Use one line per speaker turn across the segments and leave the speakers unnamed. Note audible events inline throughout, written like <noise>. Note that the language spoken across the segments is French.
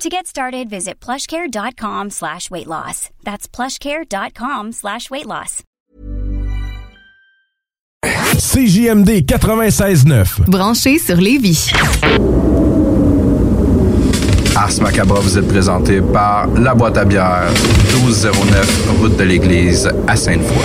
To get started, visit plushcare.com slash weight loss. That's plushcare.com slash weight loss.
CJMD 96.9.
Branché sur Lévis.
Ars Macabra vous êtes présenté par La Boîte à bière, 1209 route de l'église à Sainte-Foy.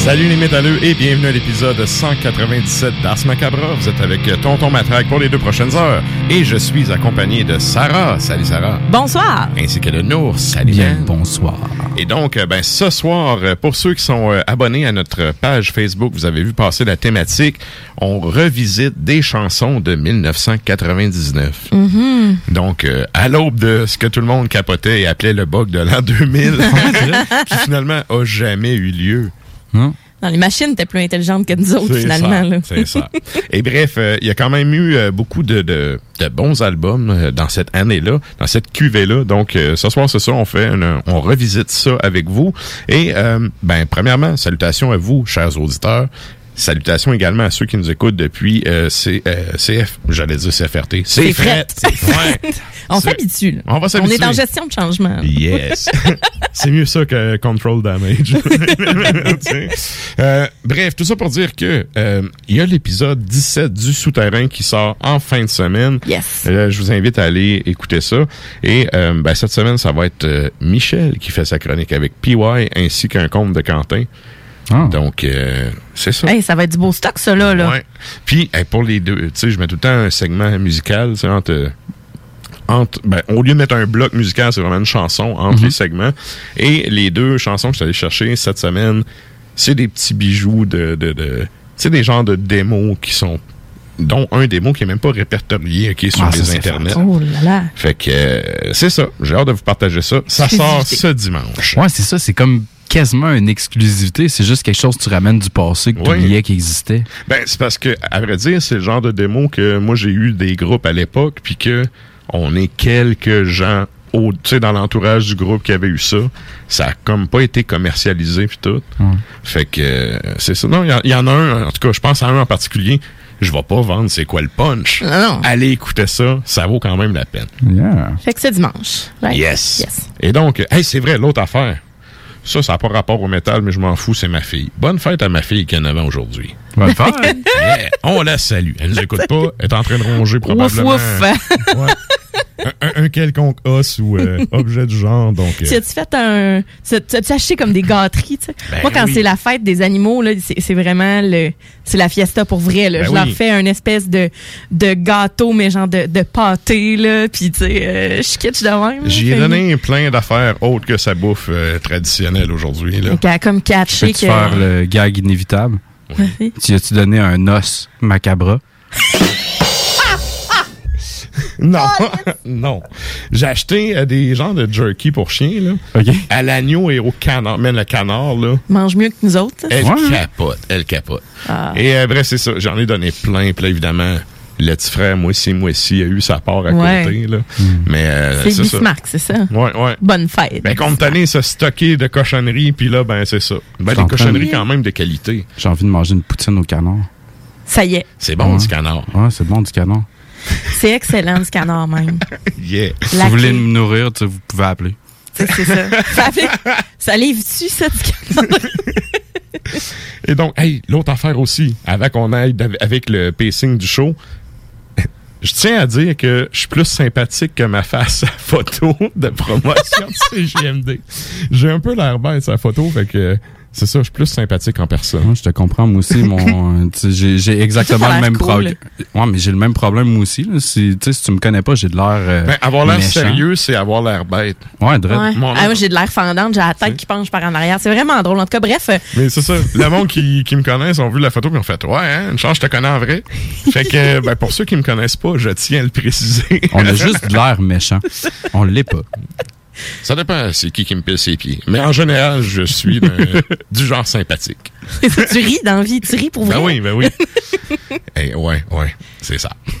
Salut les métalleux et bienvenue à l'épisode 197 d'Ars Macabra. Vous êtes avec Tonton Matraque pour les deux prochaines heures. Et je suis accompagné de Sarah. Salut Sarah.
Bonsoir.
Ainsi que de Nour. Salut
Bien,
Yann.
bonsoir.
Et donc, euh, ben, ce soir, euh, pour ceux qui sont euh, abonnés à notre page Facebook, vous avez vu passer la thématique. On revisite des chansons de 1999.
Mm-hmm.
Donc, euh, à l'aube de ce que tout le monde capotait et appelait le bug de l'an 2000, <laughs> <laughs> qui finalement a jamais eu lieu.
Non?
Non, les machines étaient plus intelligentes que nous autres, finalement.
C'est ça. <laughs> Et bref, euh, il y a quand même eu euh, beaucoup de, de, de bons albums euh, dans cette année-là, dans cette cuvée-là. Donc, ce soir, c'est ça, on fait, une- on revisite ça avec vous. Et, ben, premièrement, salutations à vous, chers auditeurs. Salutations également à ceux qui nous écoutent depuis euh, C- euh, CF, j'allais dire CFRT.
C'est
fret. Ouais.
On
C'est-
s'habitue. là.
On va
On
s'habituer.
est en gestion de changement.
Yes. <laughs> c'est mieux ça que Control Damage. <laughs> Tu sais. Euh, bref, tout ça pour dire que euh, il y a l'épisode 17 du Souterrain qui sort en fin de semaine.
Yes.
Euh, je vous invite à aller écouter ça. Et euh, ben, cette semaine, ça va être euh, Michel qui fait sa chronique avec PY ainsi qu'un compte de Quentin.
Ah.
Donc, euh, c'est ça.
Hey, ça va être du beau stock, ça, là. là.
Ouais. Puis, hey, pour les deux, tu sais, je mets tout le temps un segment musical, tu sais, entre, entre, ben, au lieu de mettre un bloc musical, c'est vraiment une chanson entre les segments. Et les deux chansons que je suis allé chercher cette semaine, c'est des petits bijoux de, de, de tu sais, des genres de démos qui sont, dont un démo qui est même pas répertorié, qui est sur
Ah,
les
c'est
internets.
Oh là là.
Fait que, euh, c'est ça. J'ai hâte de vous partager ça. Ça sort ce dimanche.
Ouais, c'est ça. C'est comme quasiment une exclusivité. C'est juste quelque chose que tu ramènes du passé que tu oubliais qu'il existait.
Ben, c'est parce que, à vrai dire, c'est le genre de démo que moi, j'ai eu des groupes à l'époque, puis que on est quelques gens au, tu sais, dans l'entourage du groupe qui avait eu ça. Ça a comme pas été commercialisé, puis tout. Fait que, euh, c'est ça. Non, il y en- il y, en a un, en tout cas, je pense à un en particulier. Je vais pas vendre c'est quoi le punch.
Non, non.
Allez écouter ça, ça vaut quand même la peine.
Yeah.
Fait que c'est dimanche. Right?
Yes.
Yes.
Et donc, hey, c'est vrai, l'autre affaire. Ça, ça n'a pas rapport au métal, mais je m'en fous, c'est ma fille. Bonne fête à ma fille qui en avait aujourd'hui.
Fête.
Yeah, on la salue. Elle nous écoute pas. Elle est en train de ronger
Ouf,
probablement.
ouf.
Ouais. un, un- un quelconque os ou euh, <laughs> objet du genre. Donc, euh,
Tu as-tu fait un. Tu as- tu as-tu acheté comme des gâteries, tu sais?
Ben
Moi, quand
oui.
c'est la fête des animaux, là, c'est vraiment le. C'est la fiesta pour vrai, là.
Ben
Je leur fais un espèce de, de gâteau, mais genre de, de pâté, là. Puis, tu sais, euh, je kitsch de même.
J'y ai
Fait-
donné plein d'affaires autres que sa bouffe euh, traditionnelle aujourd'hui. là.
Fait qu'elle a comme catché que.
faire le gag inévitable? Tu as-tu donné un os macabre?
Non, <laughs> non. J'ai acheté euh, des genres de jerky pour chiens, là.
OK.
À l'agneau et au canard. Mais le canard, là,
Mange mieux que nous autres.
elle
Ouais.
capote. Elle capote.
Ah.
Et euh, bref, c'est ça. J'en ai donné plein. Puis là, évidemment, le petit frère, moi aussi, moi aussi, a eu sa part à
Ouais.
côté, là. Mais euh,
C'est. Bismarck, c'est ça?
Ouais, ouais.
Bonne fête.
Ben, compte tenu se stocker de cochonneries, puis là, ben, c'est ça. Ben, des cochonneries quand même de qualité.
J'ai envie de manger une poutine au canard.
Ça y est.
C'est bon,
Ouais.
du canard.
Ouais, c'est bon du canard.
C'est excellent, ce canard, même. <laughs>
Yeah.
Si vous voulez me nourrir, tu sais, vous pouvez appeler.
C'est ça. <laughs> Ça, fait- ça livre-tu, ça, du canard?
Et donc, hey, l'autre affaire aussi, avant qu'on aille avec le pacing du show, je tiens à dire que je suis plus sympathique que ma face à photo de promotion de <laughs> CGMD. J'ai un peu l'air bête sa photo, fait que c'est ça, je suis plus sympathique en personne.
Je te comprends, moi aussi. Mon, <laughs> euh, j'ai, exactement
Ça, ça a
le même
cool.
problème. Ouais, mais j'ai le même problème, moi aussi. Là. Si, tu sais, si tu me connais pas, j'ai de l'air. euh,
Ben, avoir l'air sérieux, c'est avoir l'air bête.
Ouais.
Mon
Ah, moi, j'ai de l'air fendante, j'ai la tête qui penche par en arrière. C'est vraiment drôle. En tout cas, bref, euh,
Mais c'est ça. Le monde qui, qui me connaissent ont vu la photo et ont fait Ouais, hein, une chance, je te connais en vrai. Fait que, ben, pour ceux qui me connaissent pas, je tiens à le préciser.
On a <laughs> juste de l'air méchant. On l'est pas.
Ça dépend c'est qui qui me pisse ses pieds. Mais en général, je suis d'un- <laughs> du genre sympathique. <laughs>
tu ris dans la vie. Tu ris pour vrai.
Ben oui, ben oui. <laughs> Eh, ouais, ouais, c'est ça. <laughs>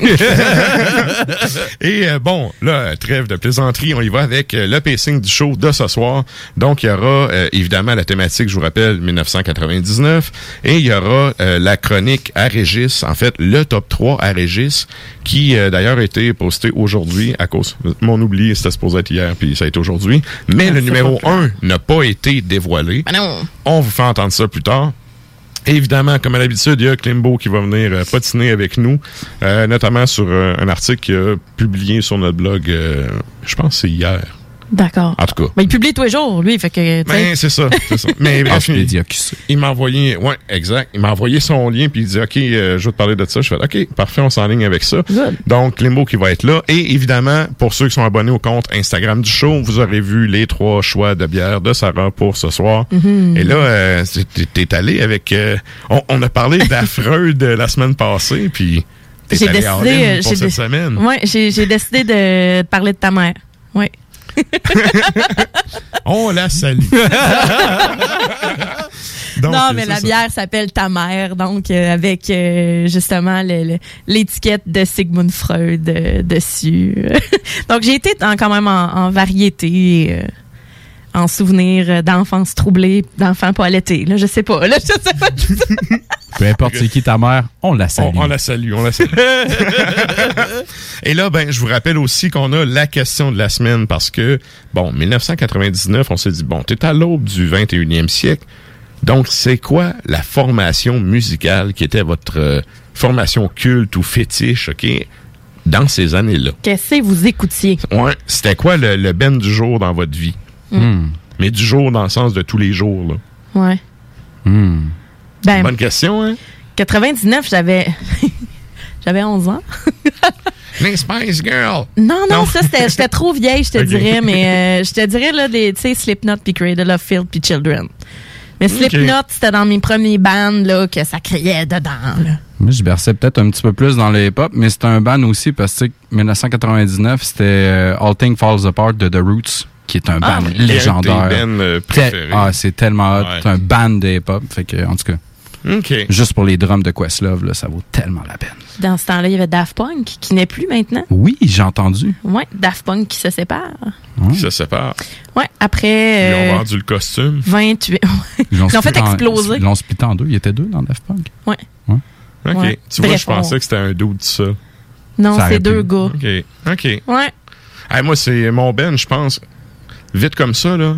Et euh, bon, là, trêve de plaisanterie, on y va avec euh, le pacing du show de ce soir. Donc, il y aura euh, évidemment la thématique, je vous rappelle, 1999. Et il y aura la chronique à Régis, en fait, le top 3 à Régis, qui d'ailleurs a été posté aujourd'hui à cause... Mon oubli, c'était supposé être hier, puis ça a été aujourd'hui. Mais
Ah,
le numéro
pas
1 n'a pas été dévoilé.
Ben non.
On vous fait entendre ça plus tard. Évidemment, comme à l'habitude, il y a Klimbo qui va venir euh, patiner avec nous, euh, notamment sur euh, un article publié sur notre blog, je pense c'est hier.
D'accord.
En tout cas.
Ben, il publie tous les jours, lui. Fait que,
Ben, c'est ça, c'est ça. <laughs> Mais bref, il, il m'a envoyé, ouais, exact. Il m'a envoyé son lien puis il dit, OK, euh, je vais te parler de ça. Je fais, OK, parfait, on s'enligne avec ça.
Good.
Donc, Klimbo qui va être là. Et évidemment, pour ceux qui sont abonnés au compte Instagram du show, vous aurez vu les trois choix de bière de Sarah pour ce soir.
Mm-hmm.
Et là, euh, t'es- allé avec... euh, on, on a parlé <laughs> d'Afreud la semaine passée, puis t'es
J'ai
allé
décidé,
cette semaine.
ouais, j'ai j'ai décidé de parler de ta mère. Oui. <laughs>
On la salue. <laughs> Donc,
non, mais la
ça.
bière s'appelle ta mère, donc euh, avec euh, justement l'étiquette de Sigmund Freud euh, dessus. <laughs> donc j'ai été dans- quand même en, en variété, en souvenir euh, d'enfance troublée, d'enfants pas allaités. Là, je sais pas. Là, je sais pas. <laughs>
Peu importe c'est qui ta mère, on la salue.
On, on la salue, on la salue. <laughs> Et là, ben, je vous rappelle aussi qu'on a la question de la semaine parce que, bon, 1999, on s'est dit, bon, t'es à l'aube du 21e siècle. Donc, c'est quoi la formation musicale qui était votre euh, formation culte ou fétiche, OK, dans ces années-là?
Qu'est-ce que vous écoutiez?
Ouais, c'était quoi le, le ben du jour dans votre vie?
Hmm.
Mais du jour dans le sens de tous les jours, là.
Ouais.
Hmm.
Ben,
Bonne question, hein?
99, j'avais <laughs> j'avais 11 ans. <laughs>
Les Spice Girls!
Non, non,
Non.
ça, c'était, j'étais trop vieille, je te <laughs> dirais, mais euh, je te dirais, là, des, tu sais, Slipknot, puis Cradle of Field, puis Children. Mais Slipknot, c'était dans mes premiers bands, là, que ça criait dedans, là.
Moi, je berçais peut-être un petit peu plus dans le hip-hop, mais c'était un band aussi parce que tu sais, 1999, c'était euh, All Things Falls Apart de The Roots, qui est un
Ah,
band
oui.
légendaire.
Euh,
ah, c'est tellement hot.
Ouais.
C'est un band de hip-hop. Fait que, en tout cas, juste pour les drums de Questlove, là, ça vaut tellement la peine.
Dans ce temps-là, il y avait Daft Punk, qui n'est plus maintenant.
Oui, j'ai entendu.
Ouais, Daft Punk qui se sépare.
Qui se séparent.
Ouais, après
Ils ont
euh,
vendu le costume.
28.
Ils l'ont
fait
en-
exploser.
Ils l'ont splitté en deux. Il y était deux dans Daft Punk.
Ouais.
OK.
Ouais.
Tu vois,
Bref,
je pensais
on-
que c'était un dude, ça.
Non, c'est deux gars.
OK. OK.
Ouais.
Hey, moi, c'est mon Ben, je pense. Vite comme ça, là.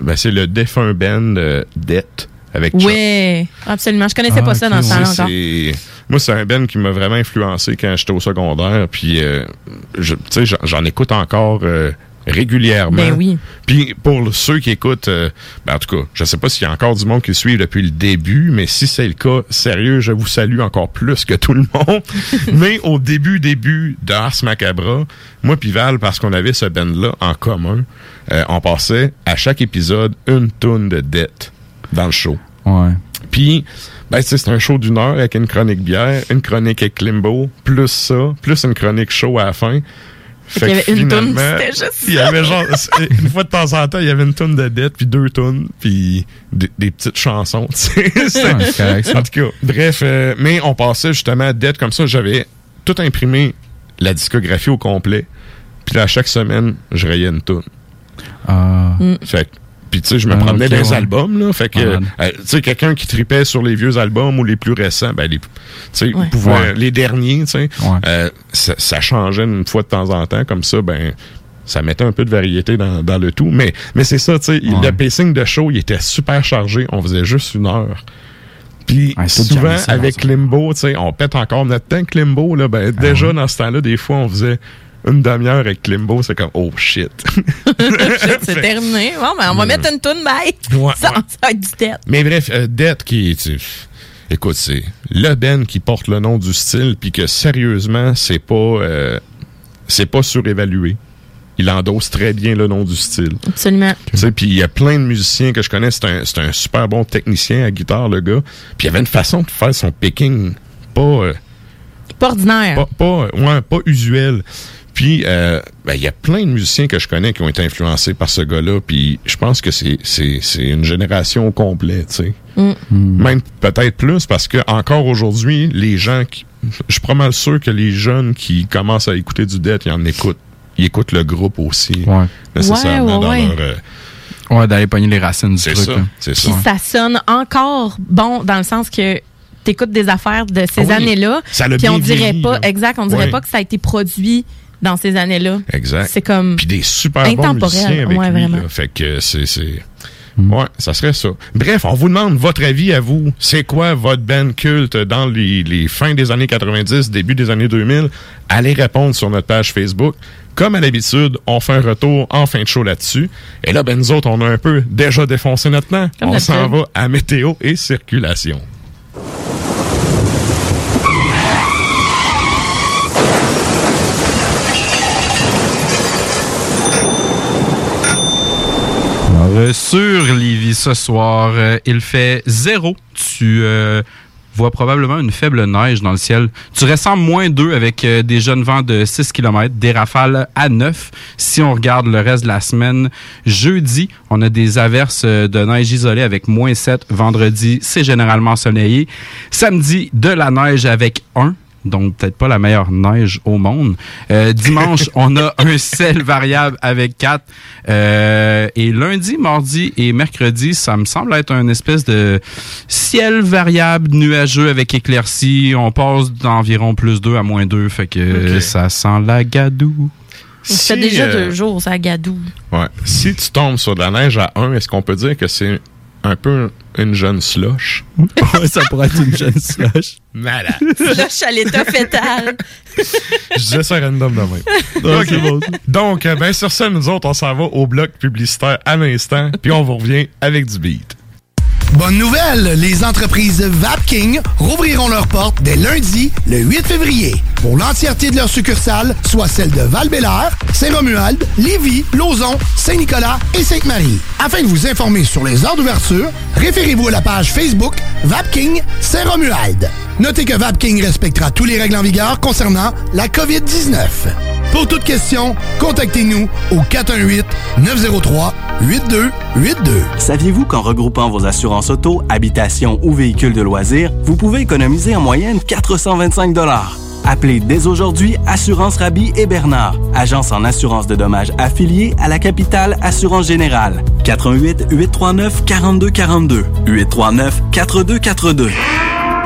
Ben, c'est le défunt de Death avec Chuck.
Ouais, absolument. Je connaissais
Ah,
pas ça dans ce
ouais.
encore.
moi, c'est un band qui m'a vraiment influencé quand j'étais au secondaire. Puis, euh, je- sais, j'en- j'en écoute encore euh, régulièrement.
Ben oui.
Puis pour ceux qui écoutent, euh, ben en tout cas, je sais pas s'il y a encore du monde qui suit depuis le début, mais si c'est le cas, sérieux, je vous salue encore plus que tout le monde. <laughs> mais au début, début de Ars Macabra, moi puis Val, parce qu'on avait ce band-là en commun, euh, on passait à chaque épisode une tonne de dette dans le show.
Ouais.
Puis, ben, c'est un show d'une heure avec une chronique bière, une chronique avec Limbo, plus ça, plus une chronique show à la fin.
Fait qu'il y avait une toune, c'était juste
Il y avait genre, une fois de temps en temps, il y avait une toune de dette, puis deux tounes, puis des, des petites chansons, tu sais. <laughs> En tout cas, bref, euh, mais on passait justement à dette comme ça. J'avais tout imprimé la discographie au complet, puis là, chaque semaine, je rayais une toune.
Ah.
Fait que- puis tu sais, je me
Ah,
promenais
ok,
dans les
ouais.
albums, là. Fait que,
Malade.
euh, tu sais, quelqu'un qui tripait sur les vieux albums ou les plus récents, ben, les, tu sais,
Ouais.
les derniers, tu sais,
Ouais.
euh, ça, ça changeait une fois de temps en temps, comme ça, ben, ça mettait un peu de variété dans, dans le tout. Mais, mais c'est ça, tu sais,
Ouais.
le pacing de show, il était super chargé. On faisait juste une heure. Puis
Ouais,
souvent, avec. Limbo, tu sais, on pète encore notre temps que Limbo, là, ben,
Ah
déjà, dans ce temps-là, des fois, on faisait une demi-heure avec Limbo, c'est comme, oh <laughs> shit.
C'est terminé. Bon, ben, on va mettre une toune, bye.
Ouais,
ça,
ouais.
ça va être du tête.
Mais bref, euh, qui tu- écoute, c'est le Ben qui porte le nom du style puis que sérieusement, c'est pas euh, c'est pas surévalué. Il endosse très bien le nom du style.
Absolument.
Tu sais, puis il y a plein de musiciens que je connais, c'est un, c'est un super bon technicien à guitare le gars. Puis il avait une façon de faire son picking pas euh,
Pas ordinaire.
pas, pas, ouais, pas usuel. Puis, euh, ben, il y a plein de musiciens que je connais qui ont été influencés par ce gars-là. Puis, je pense que c'est, c'est, c'est une génération au complet, tu sais. Même peut-être plus parce que encore aujourd'hui, les gens qui, je suis pas mal sûr que les jeunes qui commencent à écouter du Death, ils en écoutent. Ils écoutent le groupe aussi.
Ouais.
Nécessairement
Ouais, ouais,
dans
ouais.
leur, euh,
Ouais, d'aller pogner les racines du
c'est
truc.
ça, c'est ça.
Puis ça sonne encore bon dans le sens que t'écoutes des affaires de ces
Ah oui.
années-là.
Ça l'a
Puis on dirait
vieilli,
pas,
là.
exact, on dirait
Ouais.
pas que ça a été produit dans ces années-là.
Exact.
C'est comme.
Puis des super bons musiciens avec
ouais,
lui.
vraiment.
là. Fait que c'est... c'est... Ouais, ça serait ça. Bref, on vous demande votre avis à vous. C'est quoi votre band culte dans les, les fins des années 90, début des années 2000? Allez répondre sur notre page Facebook. Comme à l'habitude, on fait un retour en fin de show là-dessus. Et là, ben nous autres, on a un peu déjà défoncé notre temps.
Comme
on s'en va à météo et circulation.
Sur Lévis ce soir, euh, il fait zéro. Tu euh, vois probablement une faible neige dans le ciel. Tu ressens moins 2 avec euh, des jeunes vents de 6 km, des rafales à 9. Si on regarde le reste de la semaine, jeudi, on a des averses euh, de neige isolée avec moins 7. Vendredi, c'est généralement ensoleillé. Samedi, de la neige avec 1 donc peut-être pas la meilleure neige au monde. Euh, dimanche, <laughs> on a un ciel variable avec 4. Euh, et lundi, mardi et mercredi, ça me semble être un espèce de ciel variable, nuageux avec éclaircies. On passe d'environ plus 2 à moins 2, fait que ça sent la gadoue.
Ça fait
Si,
déjà
euh,
deux jours, ça gadou.
Ouais. Si tu tombes sur de la neige à 1, est-ce qu'on peut dire que c'est un peu une jeune slush? <laughs>
ça pourrait être une jeune slush.
Malade.
Suis à l'état fétal. <laughs>
Je disais ça random de même. Ok. Donc, euh, ben, sur ça, nous autres, on s'en va au bloc publicitaire à l'instant, puis on vous revient avec du beat.
Bonne nouvelle, les entreprises Vapking rouvriront leurs portes dès lundi, le 8 février, pour l'entièreté de leurs succursales, soit celles de val Saint-Romuald, Lévis, Lauson, Saint-Nicolas et Sainte-Marie. Afin de vous informer sur les heures d'ouverture, référez-vous à la page Facebook Vapking Saint-Romuald. Notez que Vapking respectera tous les règles en vigueur concernant la COVID-19. Pour toute question, contactez-nous au 418-903-8282.
Saviez-vous qu'en regroupant vos assurances auto, habitation ou véhicules de loisirs, vous pouvez économiser en moyenne 425 Appelez dès aujourd'hui Assurance Rabi et Bernard, agence en assurance de dommages affiliée à la capitale Assurance Générale. 88 839 4242 839 4242.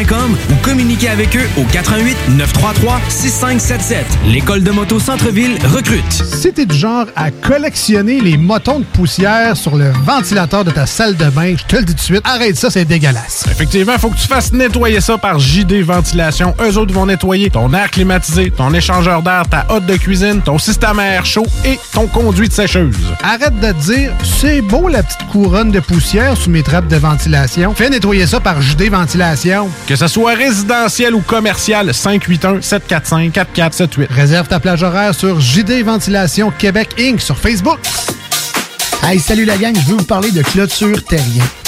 ou communiquez avec eux au 88 933 6577. L'école de moto Centre-ville recrute.
Si t'es du genre à collectionner les motons de poussière sur le ventilateur de ta salle de bain, je te le dis tout de suite, arrête ça, c'est dégueulasse.
Effectivement, faut que tu fasses nettoyer ça par JD Ventilation. Eux autres vont nettoyer ton air climatisé, ton échangeur d'air, ta hotte de cuisine, ton système à air chaud et ton conduit de sécheuse.
Arrête de te dire, c'est beau la petite couronne de poussière sous mes trappes de ventilation. Fais nettoyer ça par JD Ventilation.
Que ce soit résidentiel ou commercial, 581-745-4478.
Réserve ta plage horaire sur JD Ventilation Québec Inc. sur Facebook. Hey, salut la gang, je veux vous parler de Clôture Terrien.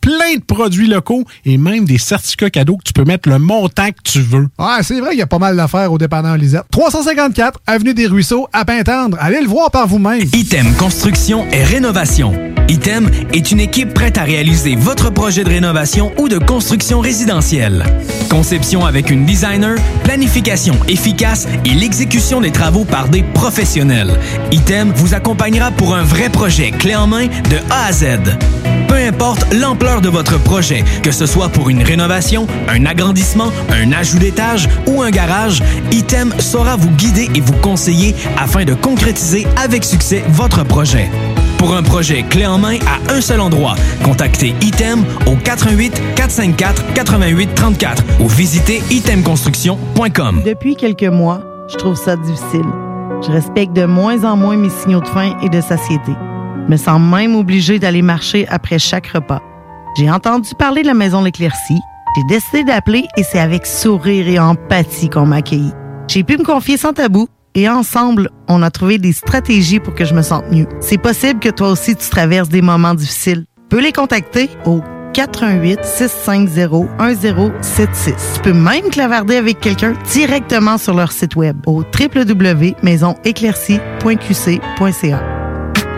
plein de produits locaux et même des certificats cadeaux que tu peux mettre le montant que tu veux.
Ouais, c'est vrai qu'il y a pas mal d'affaires au dépanneur Lisette. 354 Avenue des Ruisseaux, à Pintendre. Allez le voir par vous-même.
Item Construction et Rénovation. Item est une équipe prête à réaliser votre projet de rénovation ou de construction résidentielle. Conception avec une designer, planification efficace et l'exécution des travaux par des professionnels. Item vous accompagnera pour un vrai projet clé en main de A à Z. Peu importe l'ampleur de votre projet, que ce soit pour une rénovation, un agrandissement, un ajout d'étage ou un garage, Item saura vous guider et vous conseiller afin de concrétiser avec succès votre projet. Pour un projet clé en main à un seul endroit, contactez Item au 88 454 88 34 ou visitez itemconstruction.com.
Depuis quelques mois, je trouve ça difficile. Je respecte de moins en moins mes signaux de faim et de satiété. Me sens même obligée d'aller marcher après chaque repas. J'ai entendu parler de la maison L'Éclaircie. J'ai décidé d'appeler et c'est avec sourire et empathie qu'on m'a accueilli. J'ai pu me confier sans tabou et ensemble, on a trouvé des stratégies pour que je me sente mieux. C'est possible que toi aussi tu traverses des moments difficiles. Tu peux les contacter au 418 650 1076. Tu peux même clavarder avec quelqu'un directement sur leur site web au www.maisonéclaircie.qc.ca.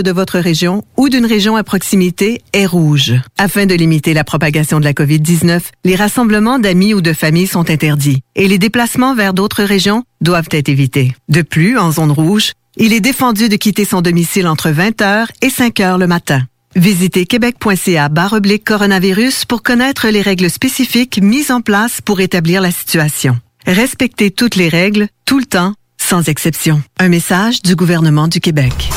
de votre région ou d'une région à proximité est rouge. Afin de limiter la propagation de la COVID-19, les rassemblements d'amis ou de familles sont interdits et les déplacements vers d'autres régions doivent être évités. De plus, en zone rouge, il est défendu de quitter son domicile entre 20h et 5h le matin. Visitez québec.ca oblique coronavirus pour connaître les règles spécifiques mises en place pour établir la situation. Respectez toutes les règles, tout le temps, sans exception. Un message du gouvernement du Québec.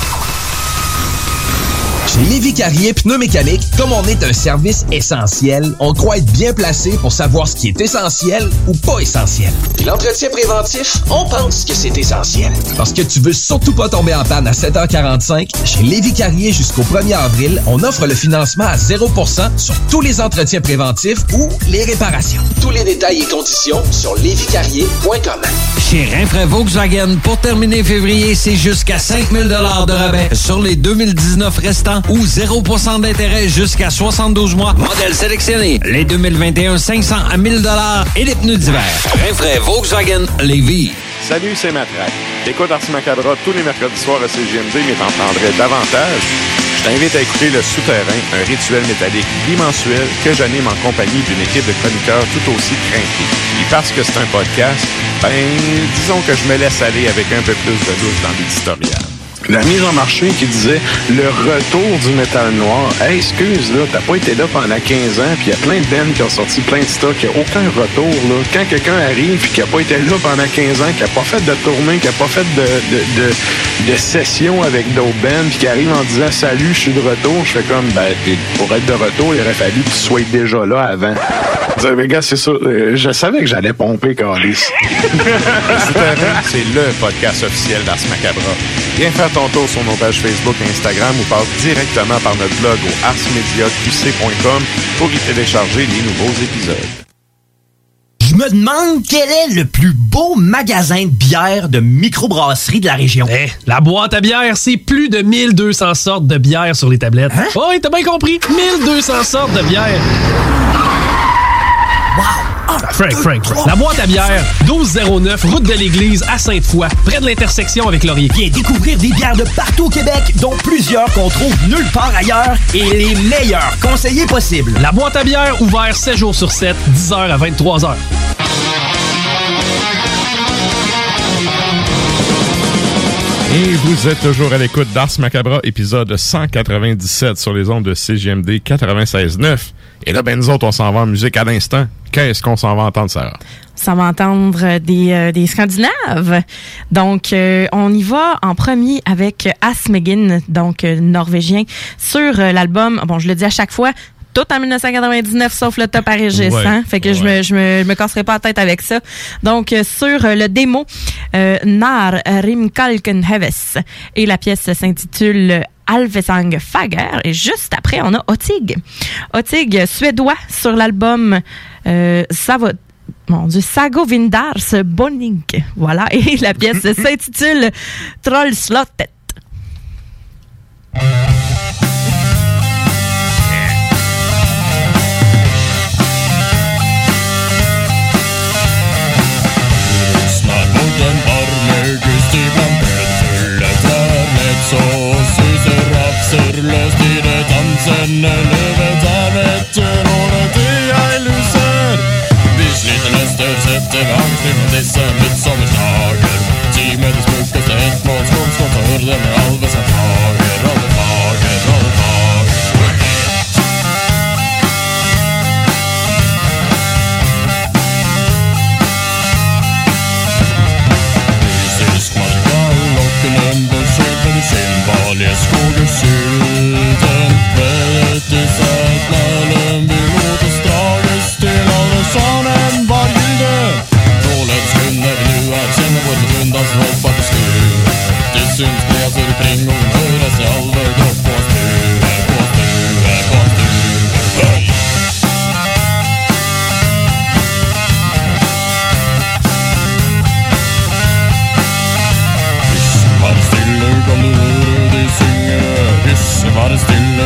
Chez Lévi Carrier Pneumécanique, comme on est un service essentiel, on croit être bien placé pour savoir ce qui est essentiel ou pas essentiel. Puis l'entretien préventif, on pense que c'est essentiel. Parce que tu veux surtout pas tomber en panne à 7h45, chez Lévi Carrier jusqu'au 1er avril, on offre le financement à 0% sur tous les entretiens préventifs ou les réparations. Tous les détails et conditions sur lévicarrier.com.
Chez Rinfraie Volkswagen, pour terminer février, c'est jusqu'à 5000 de rabais sur les 2019 restants ou 0% d'intérêt jusqu'à 72 mois. Modèle sélectionné. Les 2021 500 à 1000 et les pneus d'hiver. Rinfraie Volkswagen Lévis.
Salut, c'est Matraque. T'écoutes Ars Macabra tous les mercredis soirs à CGMD, mais t'entendrais davantage. Je t'invite à écouter Le Souterrain, un rituel métallique bimensuel que j'anime en compagnie d'une équipe de chroniqueurs tout aussi craintés. Et parce que c'est un podcast, ben, disons que je me laisse aller avec un peu plus de douce dans l'éditorial.
La mise en marché qui disait le retour du métal noir. Excuse, là, t'as pas été là pendant 15 ans, puis il y a plein de bands qui ont sorti plein de stocks, il n'y a aucun retour, là. Quand quelqu'un arrive, puis qui a pas été là pendant 15 ans, qui a pas fait de tournée, qui a pas fait de, de, de, de session avec d'autres bands, puis qui arrive en disant salut, je suis de retour, je fais comme, ben, pour être de retour, il aurait fallu que tu sois déjà là avant. Mais gars, c'est ça, euh, je savais que j'allais pomper, Carlis. <laughs>
c'est le podcast officiel d'Ars Macabra. Ton tour sur nos pages Facebook et Instagram ou passe directement par notre blog au arsmediaqc.com pour y télécharger les nouveaux épisodes.
Je me demande quel est le plus beau magasin de bière de microbrasserie de la région.
Eh, la boîte à bière, c'est plus de 1200 sortes de bière sur les tablettes.
Hein?
Oh, oui, t'as bien compris. 1200 sortes de bière.
Wow!
Frank, Frank, Frank. La boîte à bière, 1209, route de l'église à Sainte-Foy, près de l'intersection avec Laurier.
Viens découvrir des bières de partout au Québec, dont plusieurs qu'on trouve nulle part ailleurs et les meilleurs conseillers possibles.
La boîte à bière, ouvert 7 jours sur 7, 10h à 23h.
Et vous êtes toujours à l'écoute d'Ars Macabra, épisode 197 sur les ondes de CGMD 96.9. Et là, ben nous autres, on s'en va en musique à l'instant. Qu'est-ce qu'on s'en va entendre, Sarah?
Ça va entendre des, euh, des Scandinaves. Donc, euh, on y va en premier avec Asmegin, donc euh, norvégien, sur euh, l'album, bon, je le dis à chaque fois, tout en 1999 sauf le top à Régis,
Ouais,
hein? Fait que je me je me, je me casserai pas la tête avec ça. Donc euh, sur euh, le démo euh, Nar Rimkalkenheves et la pièce s'intitule Alvesang Fager et juste après on a Otig. Otig suédois sur l'album euh, mon Dieu, Sago Vindars Bonning. Voilà. <laughs> Et la pièce <laughs> s'intitule Trollslottet.
løst i det dansende livet der, vet du, låne til jeg luser. Vi sliter neste sette gang, skriver disse midtsommerdager. Timenes mørkeste, et mål, skål, og så med alve seg tager. Seg mellom de mot og strales til alle sammen var gude. Sånn Dårligst kunder nu erkjenner vår förbundans hopp att skur. Det syns på oss ur kring och i all vår kropp på stue, på stue, på stue. Hey! Hyss, stille, kan du høre de synge. Hyss, vær stille.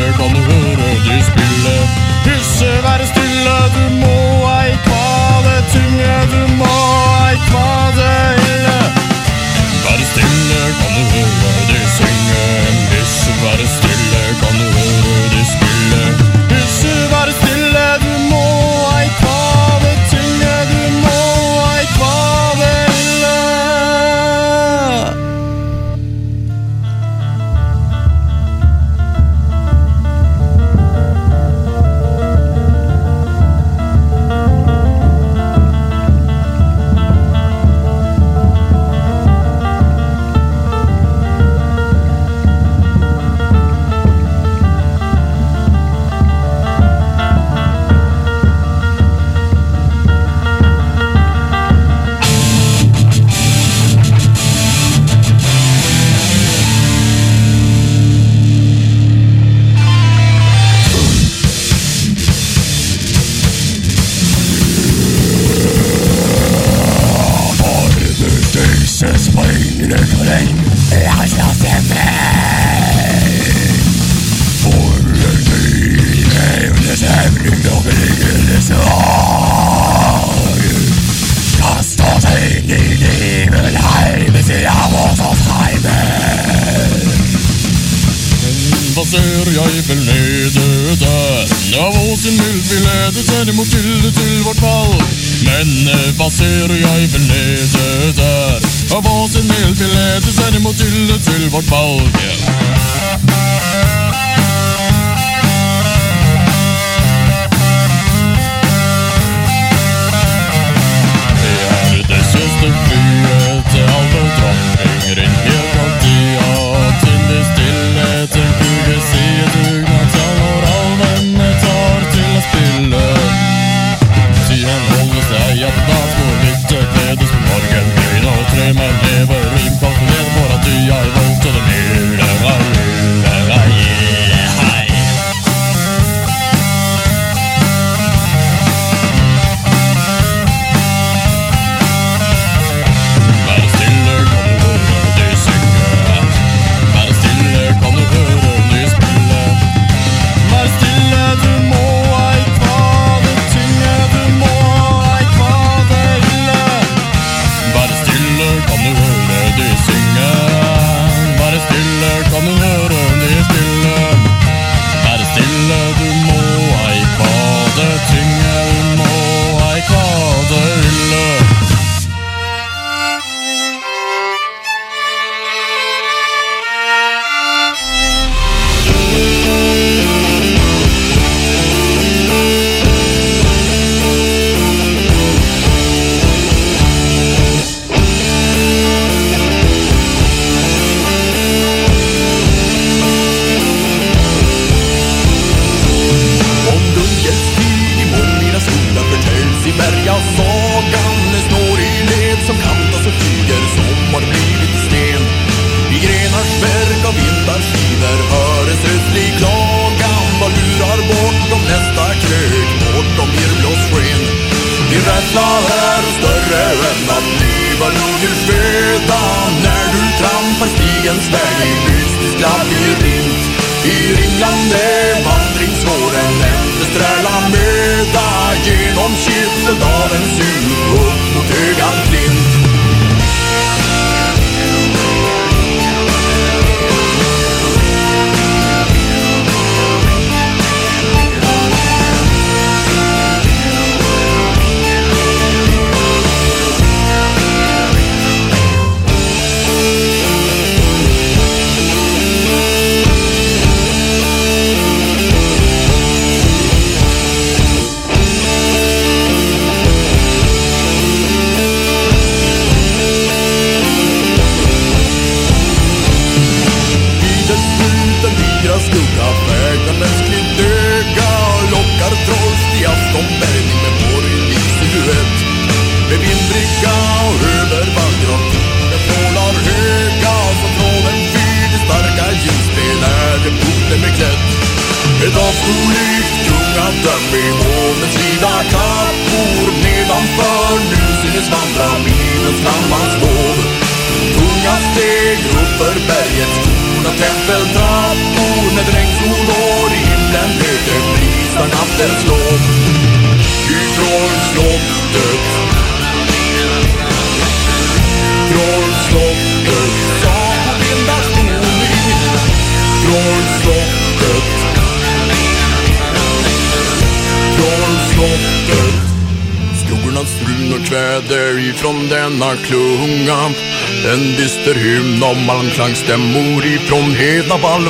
bestemor ifrån
Hedaball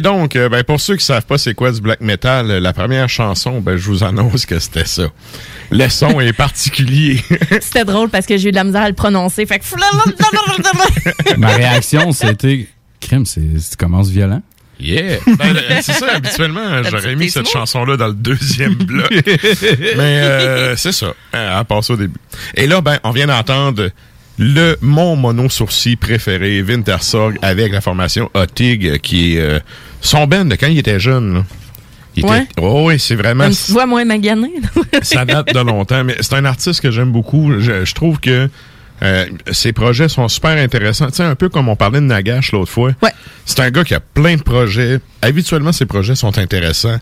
Et donc, euh, ben, pour ceux qui savent pas c'est quoi du black metal, euh, la première chanson, ben, je vous annonce que c'était ça. Le son est particulier. <laughs>
C'était drôle parce que j'ai eu de la misère à le prononcer. Fait que...
Ma réaction, c'était crème, c'est ça commence violent.
Yeah! Ben, euh, c'est ça, habituellement, <laughs> j'aurais mis cette chanson-là dans le deuxième <laughs> bloc. Mais euh, c'est ça, hein, à part ça au début. Et là, ben, on vient d'entendre le mon mono-sourcil préféré, Wintersorg, avec la formation Otig, qui est euh, son band de quand il était jeune. là. Il
Ouais.
était- Oh, oui, c'est vraiment...
Une voix moins maganée. <laughs>
ça date de longtemps, mais c'est un artiste que j'aime beaucoup. Je, je trouve que euh, ses projets sont super intéressants. Tu sais, un peu comme on parlait de Nagash l'autre fois. C'est un gars qui a plein de projets. Habituellement, ses projets sont intéressants.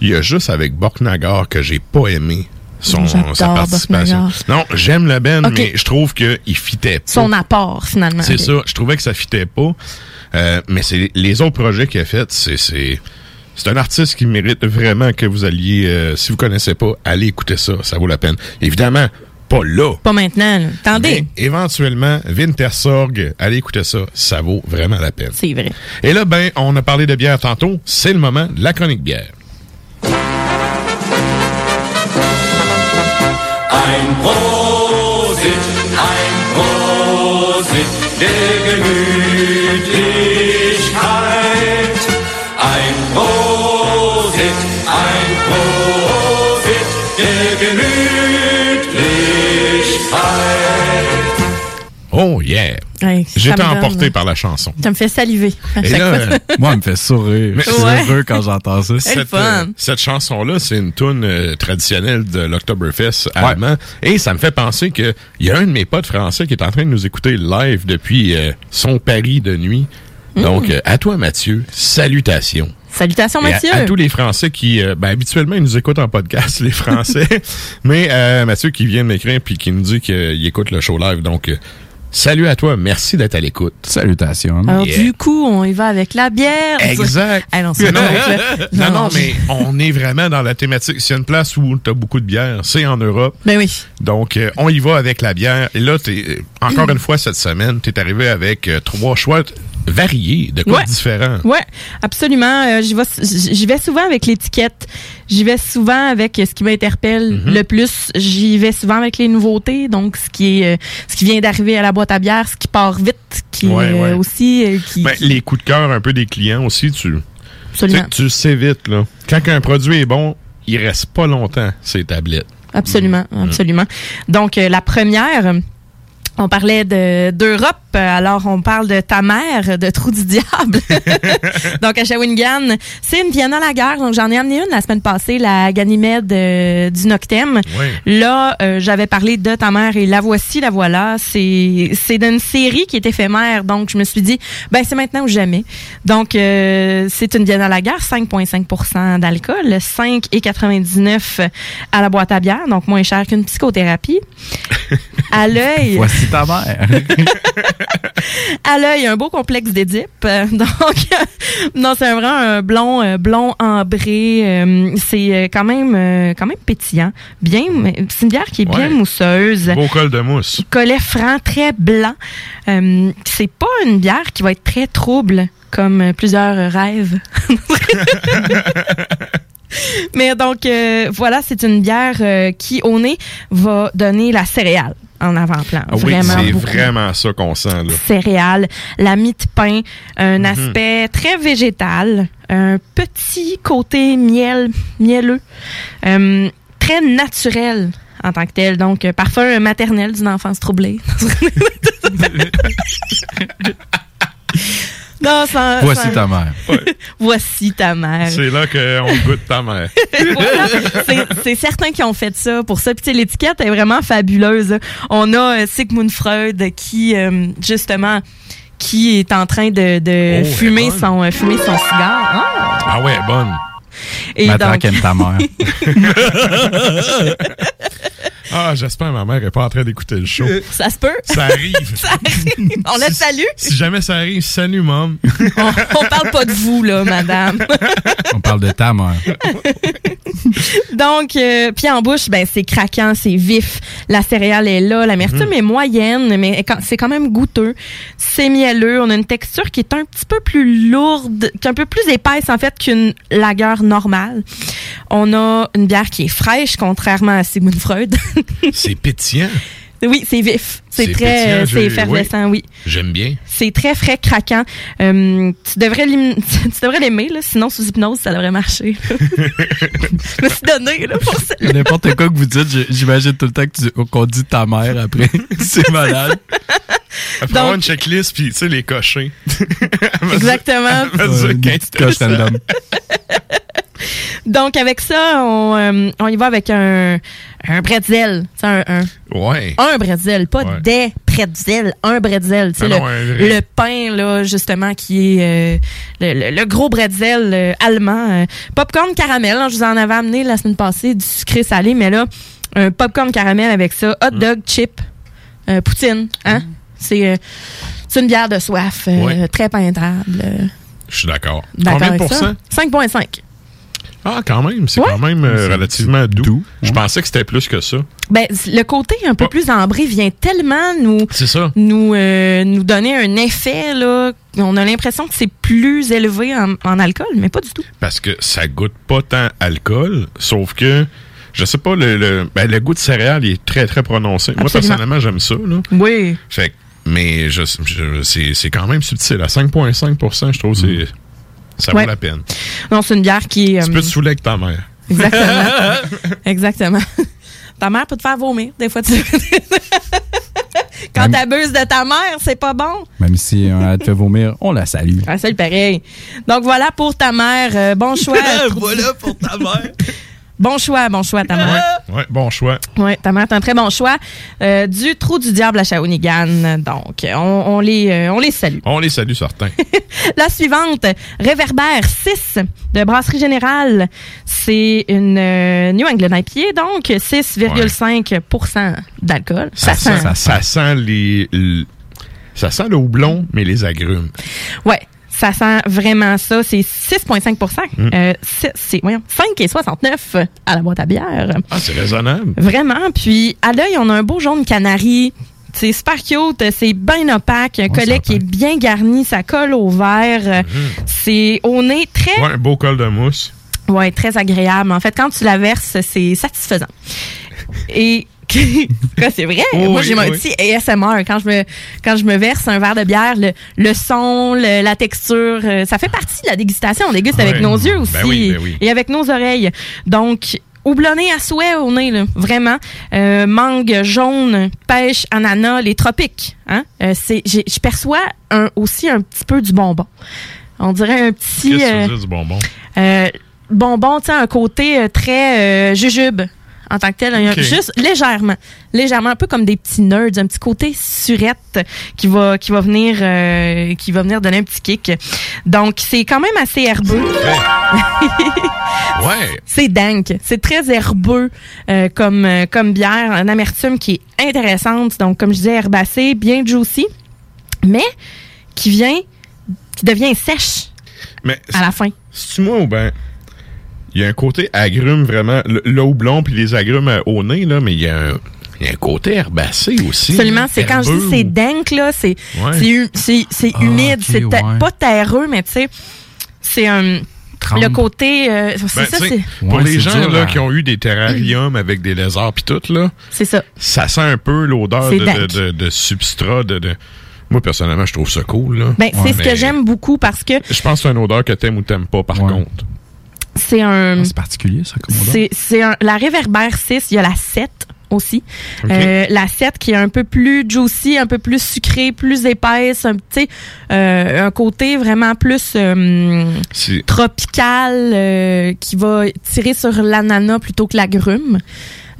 Il y a juste avec Borknagar que j'ai pas aimé son, sa participation. Non, j'aime la band,
Ok.
mais je trouve qu'il fitait pas.
Son apport, finalement.
C'est ça. Je trouvais que ça fitait pas. Euh, mais c'est les autres projets qu'il a fait, c'est c'est c'est un artiste qui mérite vraiment que vous alliez, euh, si vous connaissez pas, allez écouter ça. Ça vaut la peine. Évidemment, pas là.
Pas maintenant. là. Attendez.
Mais éventuellement, Wintersorg, allez écouter ça. Ça vaut vraiment la peine.
C'est vrai.
Et là, ben, on a parlé de bière tantôt. C'est le moment de la chronique bière.
Ein Prosit, ein Prosit der Gemütlichkeit. Ein Prosit, ein Prosit der Gemütlichkeit.
Oh yeah! J'étais
donne-
emporté par la chanson.
Ça me fait saliver. À
Et
chaque
là,
fois. <laughs>
moi, elle me fait sourire.
Mais-
Je suis
Ouais.
heureux quand j'entends ça.
Cette, euh, cette chanson-là, c'est une tune euh, traditionnelle de l'Oktoberfest allemand. Et ça me fait penser que il y a un de mes potes français qui est en train de nous écouter live depuis euh, son pari de nuit. Donc, euh, à toi, Mathieu, salutations.
Salutations,
Et à-
Mathieu.
À, tous les Français qui, euh, ben, habituellement, ils nous écoutent en podcast, <laughs> les Français. <laughs> Mais euh, Mathieu qui vient de m'écrire puis qui nous dit qu'il écoute le show live. Donc, euh, salut à toi. Merci d'être à l'écoute.
Salutations.
Alors,
Yeah.
du coup, on y va avec la bière.
Exact.
Ah non, c'est <laughs>
non, non, mais on est vraiment dans la thématique. S'il y a une place où tu as beaucoup de bière, c'est en Europe.
Ben oui.
Donc, euh, on y va avec la bière. Et là, t'es, euh, encore une fois, cette semaine, tu es arrivé avec euh, trois choix variés, de quoi
Ouais.
différents.
Ouais, absolument. Euh, j'y vais, j'y vais souvent avec l'étiquette. J'y vais souvent avec ce qui m'interpelle
Mhm.
le plus. J'y vais souvent avec les nouveautés, donc ce qui est, euh, ce qui vient d'arriver à la boîte à bière, ce qui part vite, qui
Ouais,
est
ouais.
euh, aussi, euh, qui,
Ben, les coups de cœur un peu des clients aussi, tu,
Absolument.
tu, sais vite. Là. Quand un produit est bon, il reste pas longtemps, ces tablettes.
Absolument,
Mm.
absolument. Donc, euh, la première, on parlait de d'Europe, alors on parle de ta mère, de Trou du Diable. <laughs> donc, à Shawinigan, c'est une Vienna Lager. Donc, j'en ai amené une la semaine passée, la Ganymède euh, du Noctem. Là, euh, j'avais parlé de ta mère et la voici, la voilà. C'est c'est d'une série qui est éphémère. Donc, je me suis dit, ben c'est maintenant ou jamais. Donc, euh, c'est une Vienna Lager, 5,5% d'alcool, 5,99 à la boîte à bière, donc moins cher qu'une psychothérapie. À l'œil.
Voici ta mère. <laughs>
à l'œil, un beau complexe d'Édipe. <laughs> Donc, non, c'est vraiment un blond, euh, blond ambré. Euh, c'est euh, quand même, quand même pétillant. Bien, c'est une bière qui est bien mousseuse.
Beau col de mousse.
Collet franc, très blanc. C'est pas une bière qui va être très trouble comme plusieurs rêves. <laughs> <laughs> Mais donc, euh, voilà, c'est une bière euh, qui, au nez, va donner la céréale en avant-plan.
Ah oui,
vraiment
c'est
beaucoup
vraiment ça qu'on sent. Là.
céréales, la mie de pain, un
Mhm.
aspect très végétal, un petit côté miel, mielleux, euh, très naturel en tant que tel. Donc, euh, parfum maternel d'une enfance troublée. <laughs> <laughs> non, ça,
Voici
ça-
ta mère. <laughs>
Voici ta mère.
C'est là qu'on goûte ta mère. <laughs>
Voilà. C'est- c'est certains qui ont fait ça pour ça. Puis l'étiquette est vraiment fabuleuse. On a euh, Sigmund Freud qui euh, justement qui est en train de, de
Oh,
fumer son euh, fumer son cigare. Ah!
Ah ouais, bonne.
Et
Matraque
donc
aime ta mère. <laughs>
ah, j'espère que ma mère est pas en train d'écouter le show.
ça se peut.
Ça arrive. <laughs>
Ça arrive. On la salue.
Si jamais ça arrive, salut, mom. <laughs>
On, on parle pas de vous là, madame. <laughs>
On parle de ta mère.
Donc, euh, puis en bouche, ben c'est craquant, c'est vif. La céréale est là, l'amertume
Mhm.
est moyenne, mais c'est quand même goûteux. C'est mielleux. On a une texture qui est un petit peu plus lourde, qui est un peu plus épaisse en fait qu'une lagueur normale. On a une bière qui est fraîche, contrairement à Sigmund Freud. <laughs>
C'est pétillant.
oui, c'est vif. C'est très, euh, c'est effervescent, oui.
J'aime bien.
C'est très frais, craquant. Euh, tu devrais l'im- <laughs> tu devrais l'aimer, là, sinon sous hypnose, ça devrait marcher. <laughs> Je me suis donné là, pour ça.
N'importe quoi que vous dites, j'imagine tout le temps qu'on dit ta mère après. C'est malade.
Il faut avoir une checklist, puis tu sais, les cocher.
Exactement.
Coche random.
Donc, avec ça, on, euh, on y va avec un, un bretzel. Un, un,
Ouais.
un bretzel, pas
Ouais.
des pretzels, un bretzel. Tu sais,
Non,
le,
non,
le pain, là, justement, qui est euh, le, le- le gros bretzel euh, allemand. euh, popcorn caramel, hein, je vous en avais amené la semaine passée, du sucré salé, mais là, un popcorn caramel avec ça, hot
Mm.
dog, chip, poutine. Hein? C'est euh, c'est une bière de soif,
Ouais.
très peintable.
Je suis d'accord. Combien pourcents?
5,5.
Ah, quand même. C'est
Ouais.
quand même euh, relativement doux. Je pensais que c'était plus que ça.
Ben, le côté un peu plus ambré vient tellement nous nous euh, nous donner un effet là. On a l'impression que c'est plus élevé en, en alcool, mais pas du tout.
Parce que ça goûte pas tant alcool, sauf que, je sais pas, le, le, ben, le goût de céréales il est très, très prononcé. Moi, personnellement, j'aime ça. Là.
Oui.
Fait que- mais je, je- c'est c'est quand même subtil. À 5,5% je trouve que c'est ça
Ouais.
vaut la peine.
Non, c'est une bière qui est
Tu
euh,
peux te saouler avec ta mère.
Exactement. <laughs> Exactement. Ta mère peut te faire vomir. Des fois, tu. <laughs> Quand t'abuses de ta mère, c'est pas bon.
Même si euh, elle te fait vomir, on la salue.
Ah, c'est le pareil. Donc voilà pour ta mère. Euh, bon choix. <laughs>
voilà pour ta mère.
Bon choix, bon choix, ta mère.
Ouais, bon choix.
Oui, ta mère un très bon choix. Euh, du trou du diable à Shawinigan. Donc, on, on les, euh, on les salue.
On les salue certains. <laughs>
La suivante, Réverbère 6 de Brasserie Générale. C'est une euh, New England IPA, donc 6,5% d'alcool.
Ça, sent, ça sent les, l- ça sent le houblon, mais les agrumes.
Ouais, ça sent vraiment ça. C'est 6,5
Mm.
euh, c'est- voyons, 5,69 à la boîte à bière.
Ah, c'est raisonnable.
Vraiment. Puis à l'œil, on a un beau jaune canari. C'est super cute, c'est bien opaque, un collet qui est bien garni, ça colle au verre. C'est au nez très
Mm-hmm. Ouais, un beau col de mousse.
Ouais, très agréable. En fait, quand tu la verses, c'est satisfaisant. Et <laughs> c'est vrai?
Oh
Moi,
oui,
j'ai mon
oui.
petit ASMR quand je me quand je me verse un verre de bière, le, le son, le- la texture, euh, ça fait partie de la dégustation. On déguste avec nos yeux aussi
Ben oui, ben oui.
et avec nos oreilles. Donc houblonné à souhait au nez, là, vraiment. Euh, mangue jaune, pêche, ananas, les tropiques. Hein? Euh, je perçois un, aussi un petit peu du bonbon. On dirait un petit...
Qu'est-ce que
euh,
du bonbon?
euh, bonbon, tu un côté très euh, jujube en tant que tel. Il y a
Ok.
Juste légèrement. Légèrement, un peu comme des petits nerds, un petit côté surette qui va, qui va venir, euh, qui va venir donner un petit kick. Donc, c'est quand même assez herbeux.
Ouais. <laughs>
C'est dank. C'est très herbeux euh, comme, euh, comme bière. Une amertume qui est intéressante. Donc, comme je disais, herbacée, bien juicy, mais qui vient, qui devient sèche
Mais
à la fin.
c'est-tu moi ou ben? Il y a un côté agrume vraiment. Le, houblon puis les agrumes euh, au nez, là, mais il y a un. Il y a un côté herbacé aussi.
Absolument. C'est quand je dis c'est dank, là, c'est
Ouais.
c'est hu- c'est- c'est
Ah,
humide, c'est
ouais.
pas terreux, mais tu sais, c'est un.
Trempe.
Le côté. euh, c'est
Ben,
ça,
pour
Ouais,
les gens
dur
là,
à-
qui ont eu des terrariums avec des lézards puis tout, là,
C'est ça.
ça sent un peu l'odeur de, de, de- de substrat. De, de- Moi, personnellement, je trouve ça cool. Là.
Ben, c'est ce que j'aime beaucoup parce que
Je pense que c'est une odeur que t'aimes ou t'aimes pas, par contre.
C'est un.
C'est particulier, ça, comme.
C'est la réverbère 6, il y a la 7 aussi. Euh, la 7 qui est un peu plus juicy, un peu plus sucrée, plus épaisse, un, sais, euh, un côté vraiment plus euh, tropical euh, qui va tirer sur l'ananas plutôt que l'agrume.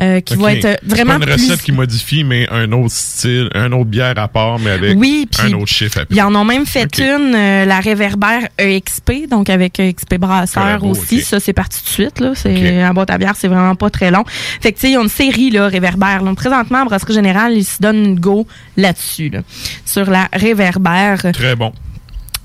Euh, qui
Ok.
va être euh, vraiment
pas une
plus
recette qui modifie, mais un autre style, un autre bière à part, mais avec
Oui,
un autre chiffre.
Ils en ont même fait une, euh, la réverbère EXP, donc avec EXP Brasseur
Bravo,
aussi.
ok.
Ça, c'est parti de suite. Là. C'est En boîte à bière, c'est vraiment pas très long. Fait que, tu sais, ils ont une série, là, réverbère. Donc, présentement, en Brasserie Générale, ils se donnent une go là-dessus, là, sur la réverbère.
Très bon.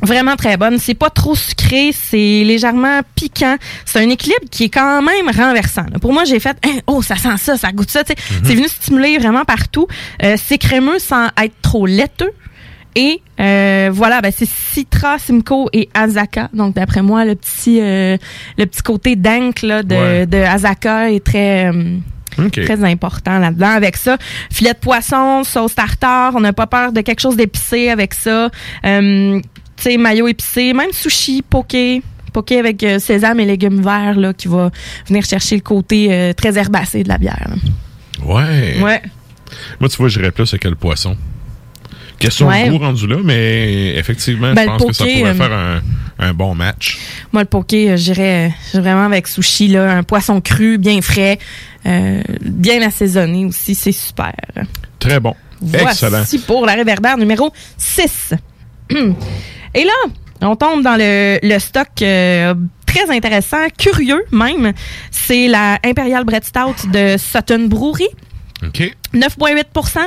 Vraiment très bonne. C'est pas trop sucré, c'est légèrement piquant. C'est un équilibre qui est quand même renversant. là. Pour moi, j'ai fait, Hein, oh, ça sent ça, ça goûte ça. sais. C'est venu stimuler vraiment partout. Euh, c'est crémeux sans être trop laiteux. Et euh, voilà, ben, c'est Citra, Simcoe et Azaka. Donc d'après moi, le petit euh, le petit côté dank là, de,
Ouais.
de Azaka est très euh, très important là-dedans. Avec ça, filet de poisson, sauce tartare. On n'a pas peur de quelque chose d'épicé avec ça. Tu sais, maillot épicé, même sushi, poké. Poké avec euh, sésame et légumes verts là, qui va venir chercher le côté euh, très herbacé de la bière. là.
Ouais.
Ouais.
Moi, tu vois, j'irais plus avec le poisson. Question
Ouais.
de goût rendu là, mais effectivement,
Ben,
je
le
pense que ça pourrait
euh,
faire un, un bon match.
Moi, le poké, j'irais vraiment avec sushi, là, un poisson cru, bien frais, bien assaisonné aussi, c'est super.
Très bon. Excellent.
Voici pour la réverbère numéro 6. Et là, on tombe dans le, le stock euh, très intéressant, curieux même. C'est la Imperial Bread Stout de Sutton Brewery.
OK.
9,8%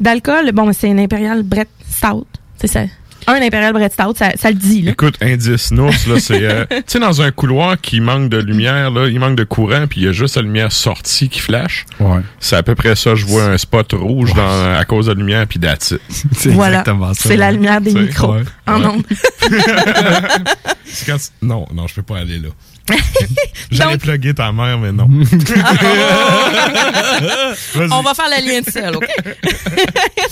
d'alcool. Bon, c'est une Imperial Bread Stout. C'est ça. Un Imperial Bread Stout, ça, ça le dit, là.
Écoute, indice Nours, là, c'est... euh, <laughs> tu sais, dans un couloir qui manque de lumière, là, il manque de courant, puis il y a juste la lumière sortie qui flash.
Ouais.
C'est à peu près ça. Je vois un spot rouge dans, à cause de la lumière, puis that's it. <laughs>
C'est
Voilà.
exactement ça.
C'est la lumière des micros.
ouais.
En <laughs>
tu- Non, non, je peux pas aller là. J'allais plugger ta mère, mais non. Vas-y. <laughs>
On va faire le lien de seul, OK? <laughs>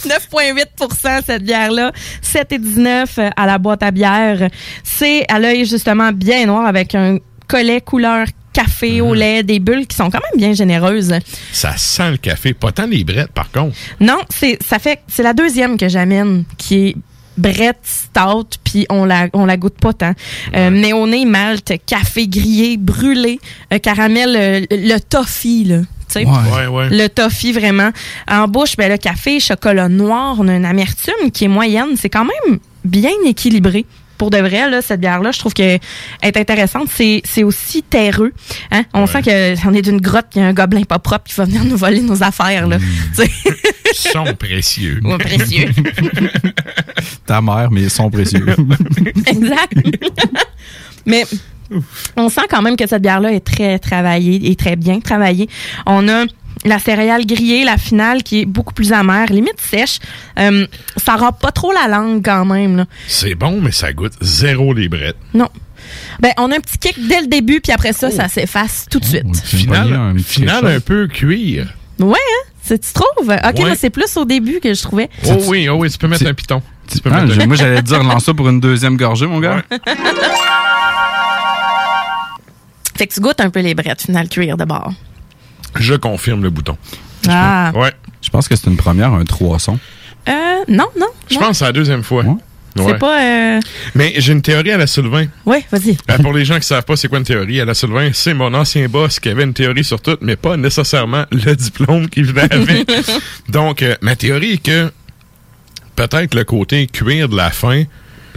9,8% cette bière-là. 7,19 euh, à la boîte à bière. C'est à l'œil, justement, bien noir avec un collet couleur café au lait, des bulles qui sont quand même bien généreuses.
Ça sent le café. Pas tant les brettes, par contre.
Non, c'est ça fait c'est la deuxième que j'amène qui est Brett Stout, puis on la on la goûte pas tant. Euh, néoné, malt, café grillé, brûlé, euh, caramel, euh, le toffee là. tu sais.
Ouais, ouais.
Le toffee, vraiment. En bouche, ben, le café, chocolat noir, on a une amertume qui est moyenne. C'est quand même bien équilibré. Pour de vrai, là, cette bière-là, je trouve qu'elle est intéressante. C'est, aussi terreux. Hein? On sent qu'on est d'une grotte, qu'il y a un gobelin pas propre qui va venir nous voler nos affaires. Là. Sais. <laughs>
Ils sont précieux.
Ouais, précieux. <laughs>
Ta mère, mais ils sont précieux. <laughs>
exact. Mais on sent quand même que cette bière-là est très travaillée et très bien travaillée. On a la céréale grillée, la finale, qui est beaucoup plus amère, limite sèche. Euh, ça rend pas trop la langue quand même. Là.
C'est bon, mais ça goûte zéro les brettes.
Non. Ben, on a un petit kick dès le début, puis après ça, ça s'efface tout de suite.
Final, final un peu cuir.
Ouais, hein? C'est- Tu trouves? OK,
Ouais.
moi, c'est plus au début que je trouvais.
Oh oui, oh oui, tu peux mettre un piton. Tu peux
Ah,
mettre un-
moi, j'allais te <laughs> dire, lance ça pour une deuxième gorgée, mon gars.
Fait que tu goûtes un peu les brettes, final cuir de bord.
Je confirme le bouton.
Ah.
Ouais.
Je pense que c'est une première, un trois-son.
Euh, non, non.
Je
non.
pense que c'est la deuxième fois.
C'est
Ouais.
pas. Euh...
Mais j'ai une théorie à la Sylvain.
Ouais, vas-y.
Euh, pour les gens qui savent pas c'est quoi une théorie, à la Sylvain, c'est mon ancien boss qui avait une théorie sur tout, mais pas nécessairement le <laughs> diplôme qui venait avec. <laughs> Donc, euh, ma théorie est que peut-être le côté cuir de la fin,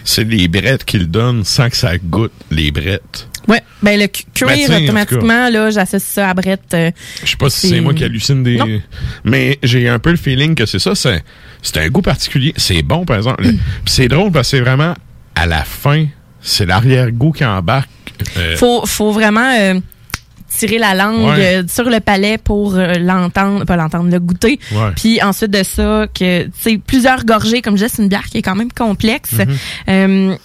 c'est les brettes qu'il donne sans que ça goûte les brettes.
Ouais, ben le cu- cuir,
Ben,
automatiquement, là, j'associe ça à brette. euh,
Je sais pas si c'est moi qui hallucine des.
Non.
Mais j'ai un peu le feeling que c'est ça. C'est, c'est un goût particulier. C'est bon, par exemple. Le- Puis c'est drôle parce que c'est vraiment à la fin, c'est l'arrière-goût qui embarque. Euh,
faut, faut vraiment euh, tirer la langue
Ouais.
sur le palais pour l'entendre, pas l'entendre, le goûter.
Ouais.
Puis ensuite de ça, que tu sais, plusieurs gorgées, comme je disais, c'est une bière qui est quand même complexe. Euh,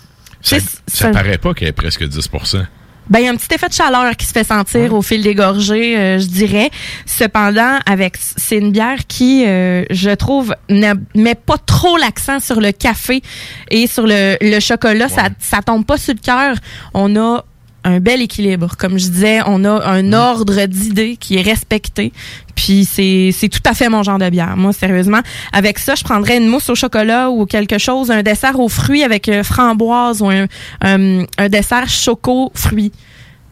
ça, ça paraît pas qu'elle est presque 10
Ben, il y a un petit effet de chaleur qui se fait sentir au fil des gorgées, euh, je dirais. Cependant, avec c'est une bière qui, euh, je trouve, ne met pas trop l'accent sur le café et sur le, le chocolat. Ça, ça tombe pas sur le cœur. On a un bel équilibre. Comme je disais, on a un ordre d'idées qui est respecté. Puis c'est c'est tout à fait mon genre de bière. Moi, sérieusement, avec ça, je prendrais une mousse au chocolat ou quelque chose, un dessert aux fruits avec euh, framboise ou un, un, un dessert choco fruits.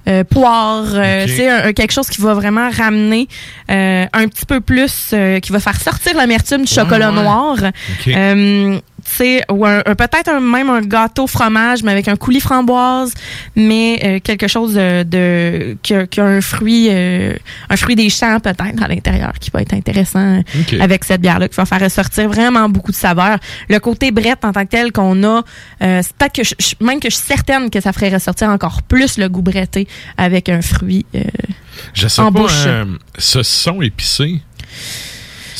Euh, poire, euh, un- un- quelque chose qui va vraiment ramener euh, un petit peu plus, euh, qui va faire sortir l'amertume du chocolat
ouais.
noir. Sais, ou un, un- peut-être un- même un gâteau fromage, mais avec un coulis framboise, mais euh, quelque chose de, de qui, a, qui a un fruit, euh, un fruit des champs peut-être à l'intérieur, qui va être intéressant euh,
Ok.
avec cette bière-là, qui va faire ressortir vraiment beaucoup de saveurs. Le côté brette en tant que tel qu'on a, euh, c'est peut-être que je, même que je suis certaine que ça ferait ressortir encore plus le goût bretté avec un fruit. euh,
Je sais
En
pas,
bouche.
euh, ce son épicé,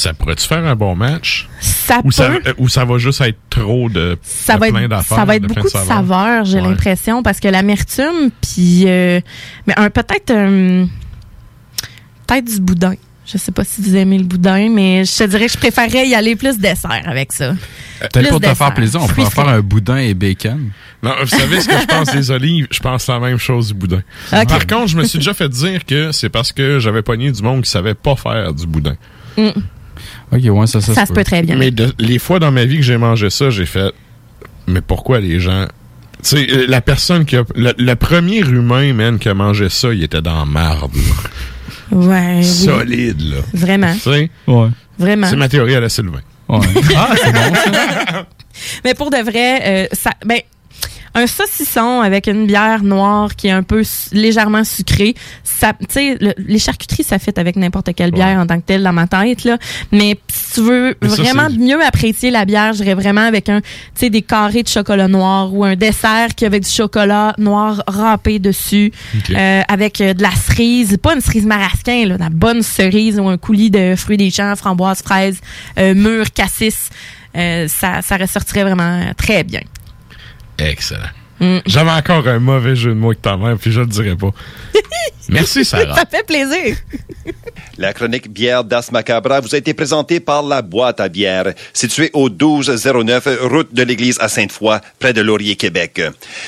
ça pourrait-tu faire un bon match?
Ça
ou Ça,
peut.
euh, ou ça va juste être trop de,
ça
de
va
plein
être
d'affaires,
ça va être
de
beaucoup de
saveurs?
saveurs, j'ai
Ouais.
l'impression parce que l'amertume puis euh, mais un peut-être un- peut-être du boudin. Je sais pas si vous aimez le boudin, mais je te dirais que je préférerais y aller plus dessert avec ça.
Peut-être
Plus
pour te faire plaisir, on
Fruits
pourrait faire un boudin et bacon.
Non, vous savez ce que je pense des olives? Je pense la même chose du boudin. Par contre, je me suis déjà fait dire que c'est parce que j'avais pogné du monde qui savait pas faire du boudin.
Mm.
Ok, ouais, ça, ça,
Ça se peut très bien.
Mais de- les fois dans ma vie que j'ai mangé ça, j'ai fait. Mais pourquoi les gens. Tu sais, euh, la personne qui a. Le, le premier humain, man, qui a mangé ça, il était dans là.
Ouais, oui.
Solide, là.
Vraiment.
Tu sais?
Ouais.
Vraiment.
C'est ma théorie à la Sylvain.
Ouais. Ah, c'est bon, ça. <laughs>
Mais pour de vrai, euh, ça, ben, un saucisson avec une bière noire qui est un peu su- légèrement sucrée, ça, tu sais, le- les charcuteries, ça fait avec n'importe quelle bière en tant que telle dans ma tête, là. Mais si tu veux
Mais
vraiment mieux apprécier la bière, j'irais vraiment avec un, tu sais, des carrés de chocolat noir ou un dessert qui avec du chocolat noir râpé dessus, euh, avec euh, de la cerise, pas une cerise marasquin, là, la bonne cerise ou un coulis de fruits des champs, framboises, fraises, euh, mûres, cassis. Euh, ça, ça ressortirait vraiment très bien.
Excellent.
Mm.
J'avais encore un mauvais jeu de mots avec ta mère, puis je le dirai pas. <laughs> Merci, Sarah.
Ça fait plaisir.
La chronique bière d'As Macabra vous a été présentée par la boîte à bière, située au 1209 route de l'église à Sainte-Foy, près de Laurier, Québec.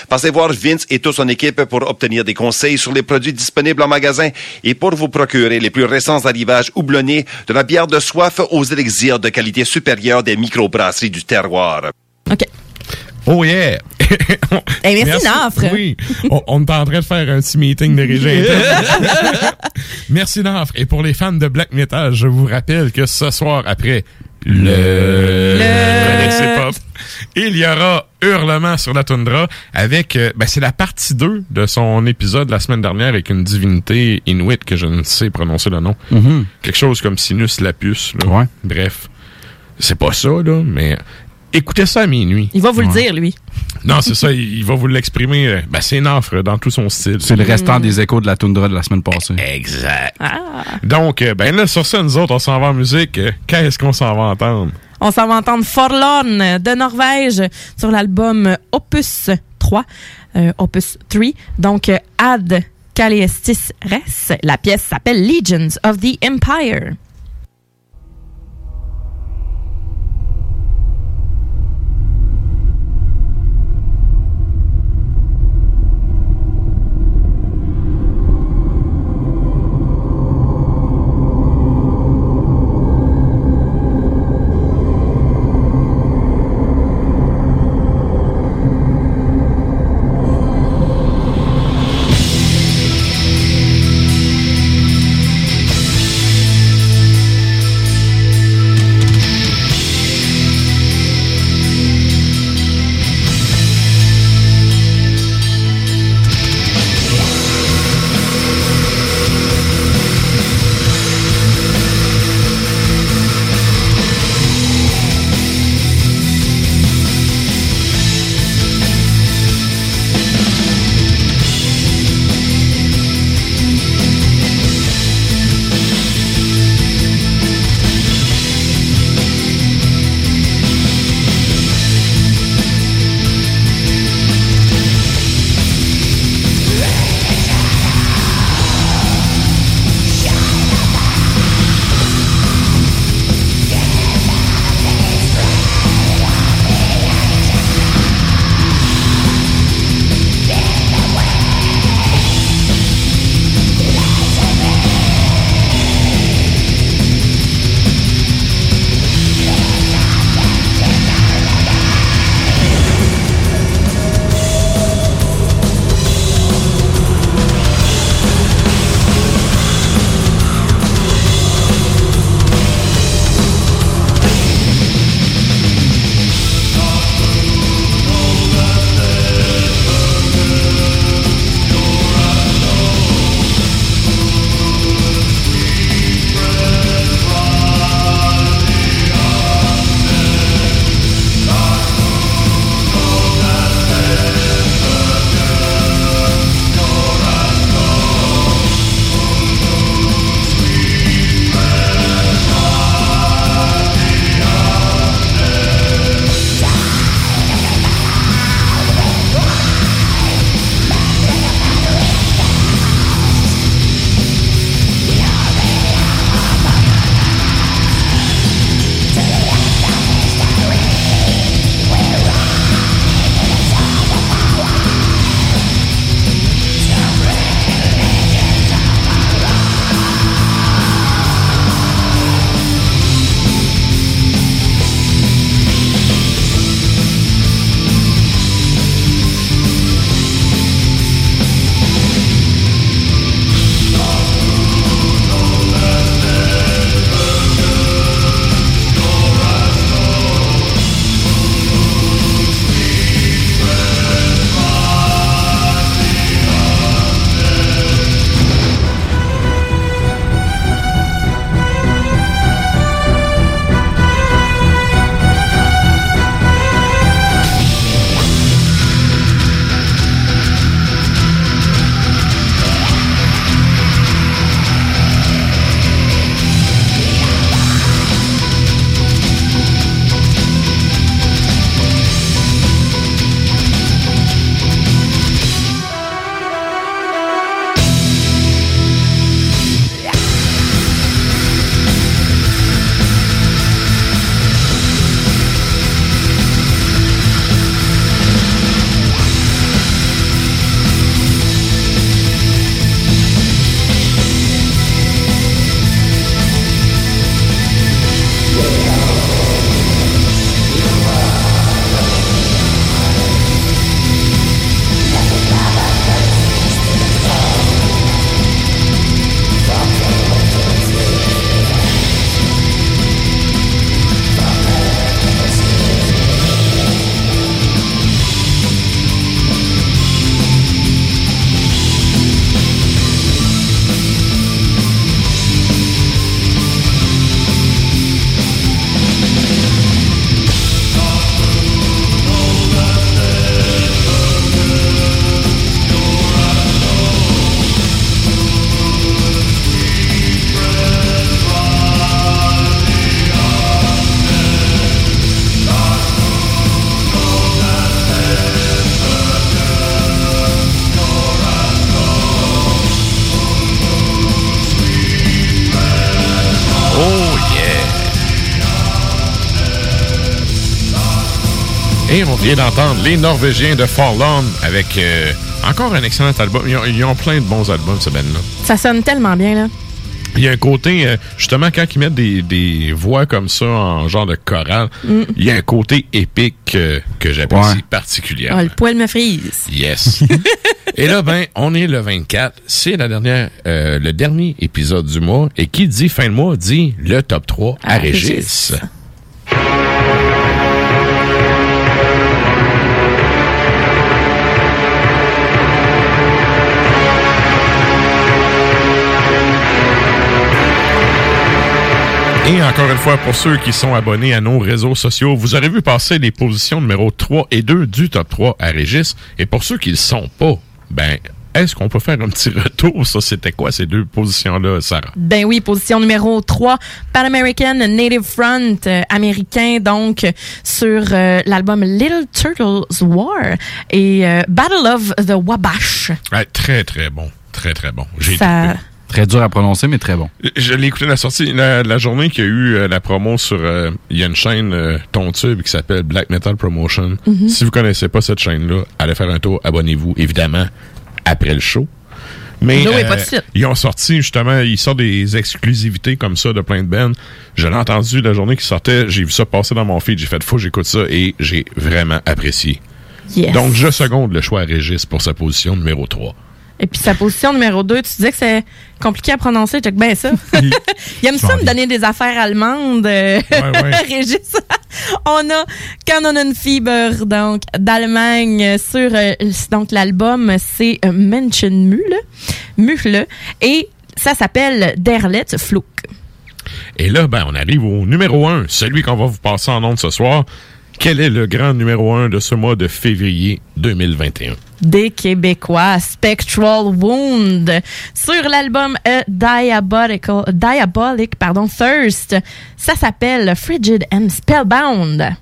Passez voir Vince et toute son équipe pour obtenir des conseils sur les produits disponibles en magasin et pour vous procurer les plus récents arrivages houblonnés de la bière de soif aux élixirs de qualité supérieure des microbrasseries du terroir.
OK.
Oh yeah! <laughs>
Eh, merci, Nafre.
Oui, on, on est en train de faire un petit meeting de régie <laughs> merci Nafre. Et pour les fans de black metal, je vous rappelle que ce soir après le, Pop, <laughs> il y aura Hurlement sur la toundra avec euh, ben, c'est la partie 2 de son épisode la semaine dernière avec une divinité inuit que je ne sais prononcer le nom.
Mhm.
Quelque chose comme Sinus Lapus. là.
Ouais.
Bref. C'est pas ça, là, mais écoutez ça à minuit.
Il va vous le dire, lui.
Non, c'est ça, il, il va vous l'exprimer. euh, Ben, c'est Nafre dans tout son style.
C'est le restant des échos de la toundra de la semaine passée.
Exact.
Ah.
Donc, euh, ben là, sur ça, nous autres, on s'en va en musique. Euh, Qu'est-ce qu'on s'en va entendre?
On s'en va entendre Forlorn de Norvège sur l'album Opus 3, euh, Opus 3. Donc, euh, Ad Calestis Res. La pièce s'appelle Legions of the Empire.
Vient d'entendre les Norvégiens de Fall On avec euh, encore un excellent album. Ils ont, ils ont plein de bons albums, ce band-là.
Ça sonne tellement bien, là.
Il y a un côté, euh, justement, quand ils mettent des, des voix comme ça en genre de chorale,
Mm.
il y a un côté épique euh, que j'apprécie
Ouais.
particulièrement.
Ah, le poil me frise.
Yes. <laughs> et là, ben, on est le 24. C'est la dernière, euh, le dernier épisode du mois. Et qui dit fin de mois dit le top 3 à,
À
Régis.
Régis.
Et encore une fois, pour ceux qui sont abonnés à nos réseaux sociaux, vous aurez vu passer les positions numéro 3 et 2 du top 3 à Régis. Et pour ceux qui ne le sont pas, ben, est-ce qu'on peut faire un petit retour? Ça, c'était quoi ces deux positions-là, Sarah?
Ben oui, position numéro 3, Pan American Native Front euh, américain, donc sur euh, l'album Little Turtles War et euh, Battle of the Wabash.
Ouais, très, très bon. Très, très bon. J'ai
Ça,
Très dur à prononcer, mais très bon.
Je l'ai écouté la sortie, la, la journée qu'il y a eu euh, la promo sur... euh, Il y a une chaîne euh, ton tube qui s'appelle Black Metal Promotion.
Mhm.
Si vous connaissez pas cette chaîne-là, allez faire un tour, abonnez-vous, évidemment, après le show. Mais
Non, oui, pas de suite.
ils ont sorti, justement, ils sortent des exclusivités comme ça de plein de bands. Je l'ai entendu la journée qui sortait, j'ai vu ça passer dans mon feed, j'ai fait fou, j'écoute ça et j'ai vraiment apprécié.
Yes.
Donc, je seconde le choix à Régis pour sa position numéro 3.
Et puis sa position numéro 2, tu disais que c'est compliqué à prononcer, check bien ça. <laughs> Il aime ça me donner des affaires allemandes, euh,
ouais. <laughs>
Régis. On a Kanonenfieber, donc d'Allemagne, sur euh, donc l'album, c'est euh, Menschenmühle, Mühle, et ça s'appelle Der letzte Flug.
Et là, ben, on arrive au numéro 1, celui qu'on va vous passer en ondes ce soir. Quel est le grand numéro 1 de ce mois de février 2021?
des Québécois, Spectral Wound, sur l'album A Diabolical, Diabolic pardon, Thirst. Ça s'appelle Frigid and Spellbound.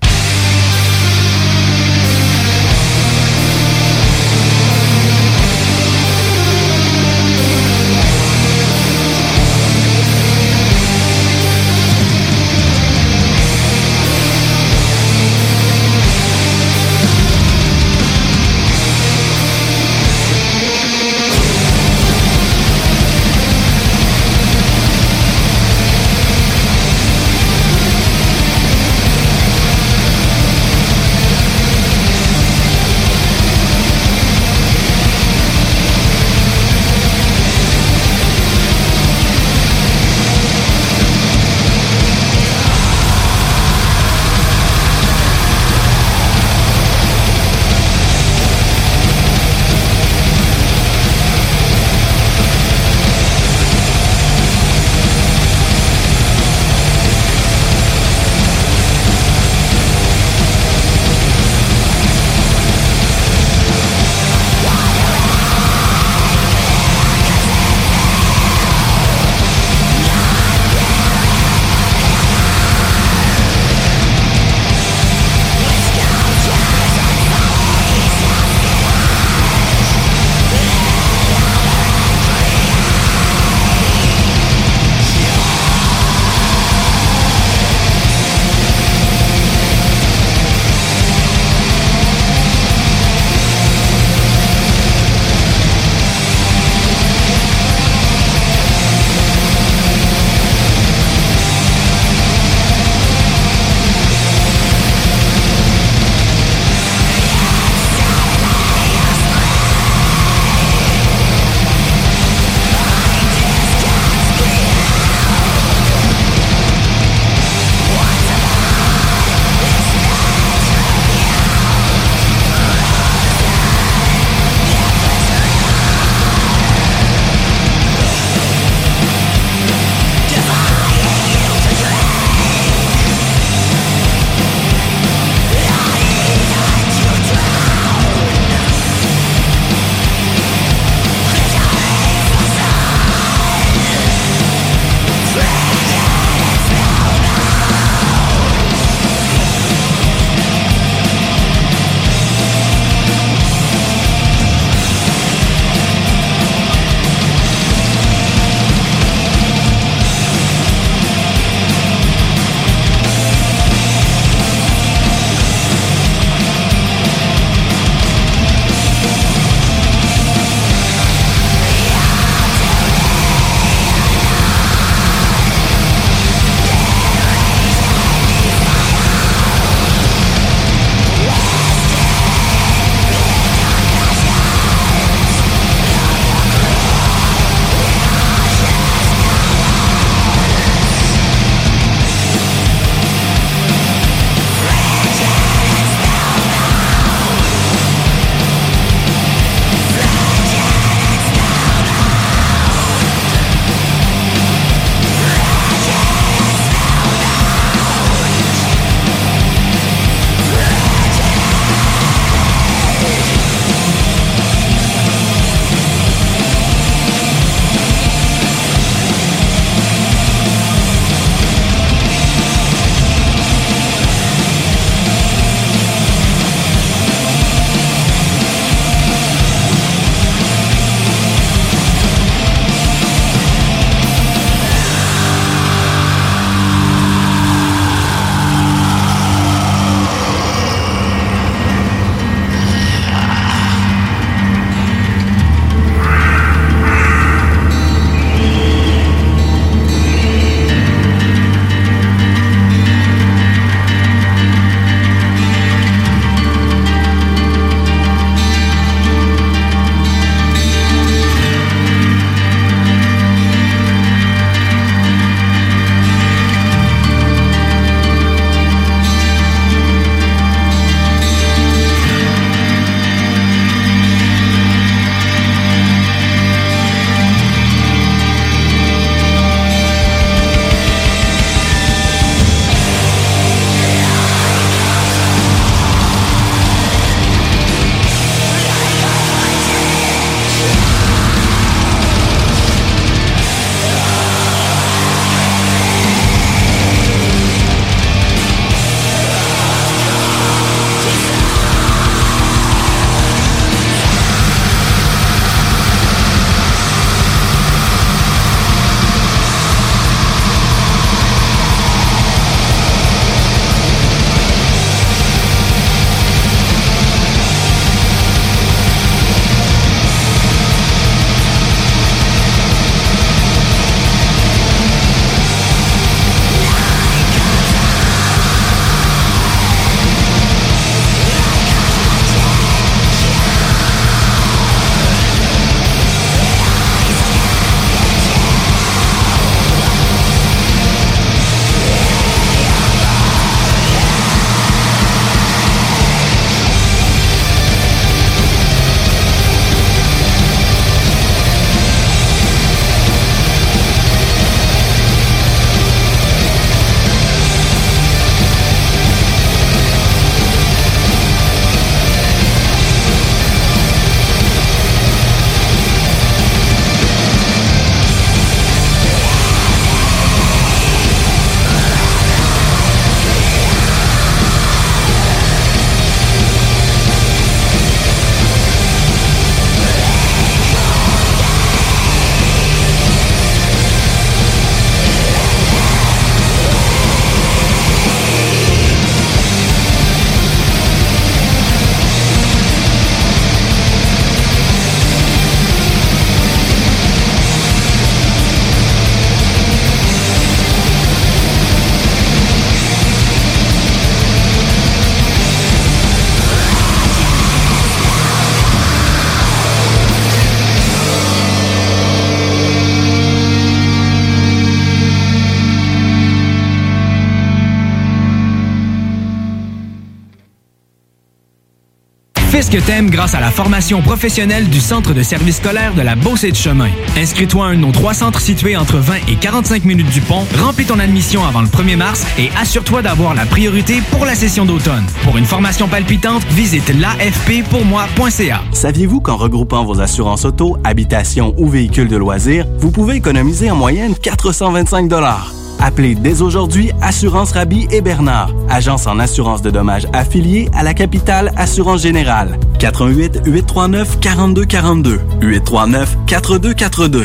Grâce à la formation professionnelle du Centre de service scolaire de la Beauce et de Chemin. Inscris-toi à un de nos trois centres situés entre 20 et 45 minutes du pont, remplis ton admission avant le 1er mars et assure-toi d'avoir la priorité pour la session d'automne. Pour une formation palpitante, visite l'afppourmoi.ca.
Saviez-vous qu'en regroupant vos assurances auto, habitation ou véhicules de loisirs, vous pouvez économiser en moyenne 425 Appelez dès aujourd'hui Assurance Rabi et Bernard, agence en assurance de dommages affiliée à la capitale Assurance Générale. 88 839 4242 839 4242.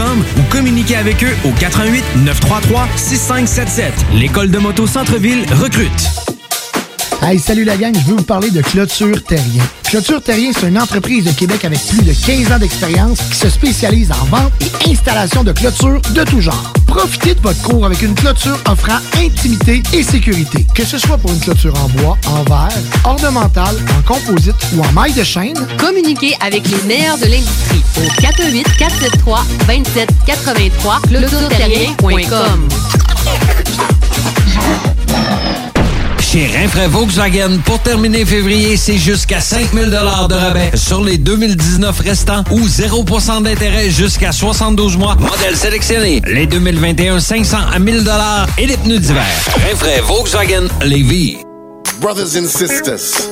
ou communiquez avec eux au 88 933 6577. L'école de moto Centre-ville recrute.
Hey, salut la gang, je veux vous parler de Clôture Terrien. Clôture Terrien, c'est une entreprise de Québec avec plus de 15 ans d'expérience qui se spécialise en vente et installation de clôtures de tout genre. Profitez de votre cours avec une clôture offrant intimité et sécurité. Que ce soit pour une clôture en bois, en verre, ornementale, en composite ou en maille de chaîne,
Communiquez avec les meilleurs de l'industrie au 418 473 2783 clôtureterrien.com.
Chez Rinfraie Volkswagen, pour terminer février, c'est jusqu'à 5000 de rabais sur les 2019 restants ou 0% d'intérêt jusqu'à 72 mois. Modèle sélectionné. Les 2021, 500 à 1000 et les pneus d'hiver. Rinfraie Volkswagen Lévis.
Brothers and sisters.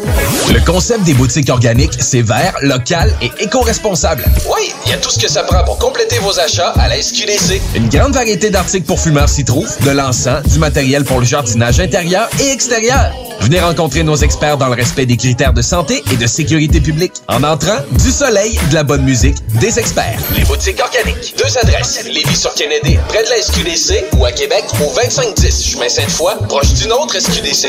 Le concept des boutiques organiques, c'est vert, local et éco-responsable. Oui, il y a tout ce que ça prend pour compléter vos achats à la SQDC. Une grande variété d'articles pour fumeurs s'y trouve, de l'encens, du matériel pour le jardinage intérieur et extérieur. Venez rencontrer nos experts dans le respect des critères de santé et de sécurité publique. En entrant, du soleil, de la bonne musique, des experts. Les boutiques organiques. Deux adresses. Lévis sur Kennedy, près de la SQDC ou à Québec au 2510 chemin Sainte-Foy, proche d'une autre SQDC.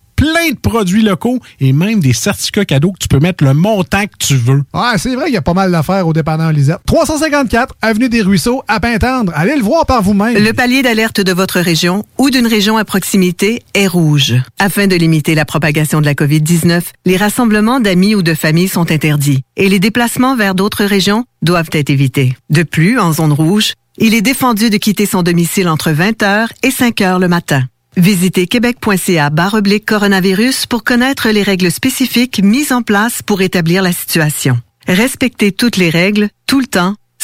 plein de produits locaux et même des certificats cadeaux que tu peux mettre le montant que tu veux.
Ouais, c'est vrai qu'il y a pas mal d'affaires au dépanneur Lisette. 354 Avenue des Ruisseaux, à Pintendre. Allez le voir par vous-même.
Le palier d'alerte de votre région ou d'une région à proximité est rouge. Afin de limiter la propagation de la COVID-19, les rassemblements d'amis ou de familles sont interdits et les déplacements vers d'autres régions doivent être évités. De plus, en zone rouge, il est défendu de quitter son domicile entre 20h et 5h le matin. Visitez québec.ca oblique coronavirus pour connaître les règles spécifiques mises en place pour établir la situation. Respectez toutes les règles, tout le temps,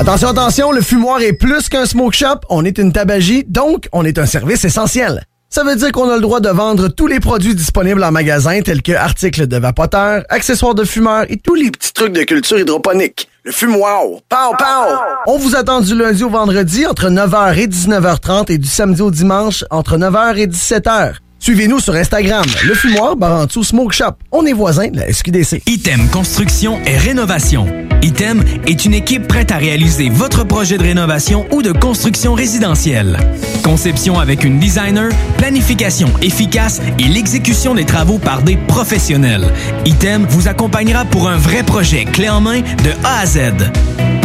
Attention, attention, le fumoir est plus qu'un smoke shop, on est une tabagie, donc on est un service essentiel. Ça veut dire qu'on a le droit de vendre tous les produits disponibles en magasin tels que articles de vapoteurs, accessoires de fumeurs et tous les petits trucs de culture hydroponique. Le fumoir. Pow, pow! On vous attend du lundi au vendredi entre 9h et 19h30 et du samedi au dimanche entre 9h et 17h. Suivez-nous sur Instagram, Le Fumoir, Barantou Smoke Shop. On est voisins de la SQDC.
Item Construction et Rénovation. Item est une équipe prête à réaliser votre projet de rénovation ou de construction résidentielle. Conception avec une designer, planification efficace et l'exécution des travaux par des professionnels. Item vous accompagnera pour un vrai projet clé en main de A à Z.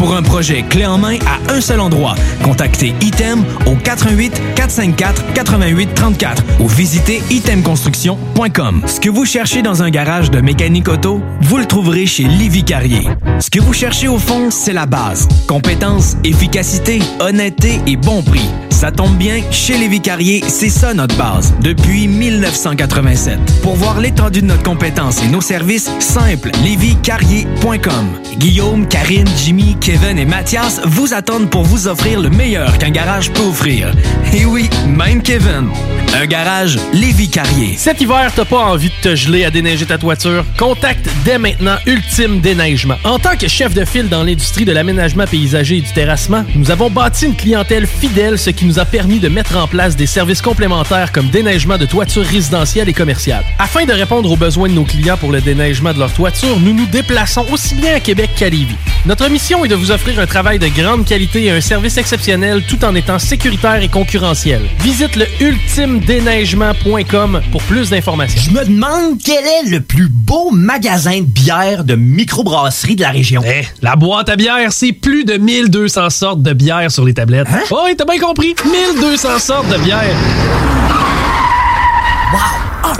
Pour un projet clé en main à un seul endroit, contactez Item au 88 454 88 34 ou visitez itemconstruction.com. Ce que vous cherchez dans un garage de mécanique auto, vous le trouverez chez Livy Carrier. Ce que vous cherchez au fond, c'est la base. Compétence, efficacité, honnêteté et bon prix. Ça tombe bien, chez Lévi Carrier, c'est ça notre base, depuis 1987. Pour voir l'étendue de notre compétence et nos services, simple, lévicarrier.com. Guillaume, Karine, Jimmy, Kevin et Mathias vous attendent pour vous offrir le meilleur qu'un garage peut offrir. Et oui, même Kevin. Un garage Lévi Carrier.
Cet hiver, t'as pas envie de te geler à déneiger ta toiture? Contacte dès maintenant Ultime Déneigement. En tant que chef de file dans l'industrie de l'aménagement paysager et du terrassement, nous avons bâti une clientèle fidèle, ce qui nous a permis de mettre en place des services complémentaires comme déneigement de toitures résidentielles et commerciales. Afin de répondre aux besoins de nos clients pour le déneigement de leur toiture, nous nous déplaçons aussi bien à Québec qu'à Lévis. Notre mission est de vous offrir un travail de grande qualité et un service exceptionnel tout en étant sécuritaire et concurrentiel. Visite le ultimedéneigement.com pour plus d'informations.
Je me demande quel est le plus beau magasin de bière de microbrasserie de la région.
Eh, la boîte à bière, c'est plus de 1200 sortes de bière sur les tablettes.
Hein?
Oh, oui, t'as bien compris. 1200 sortes de bière.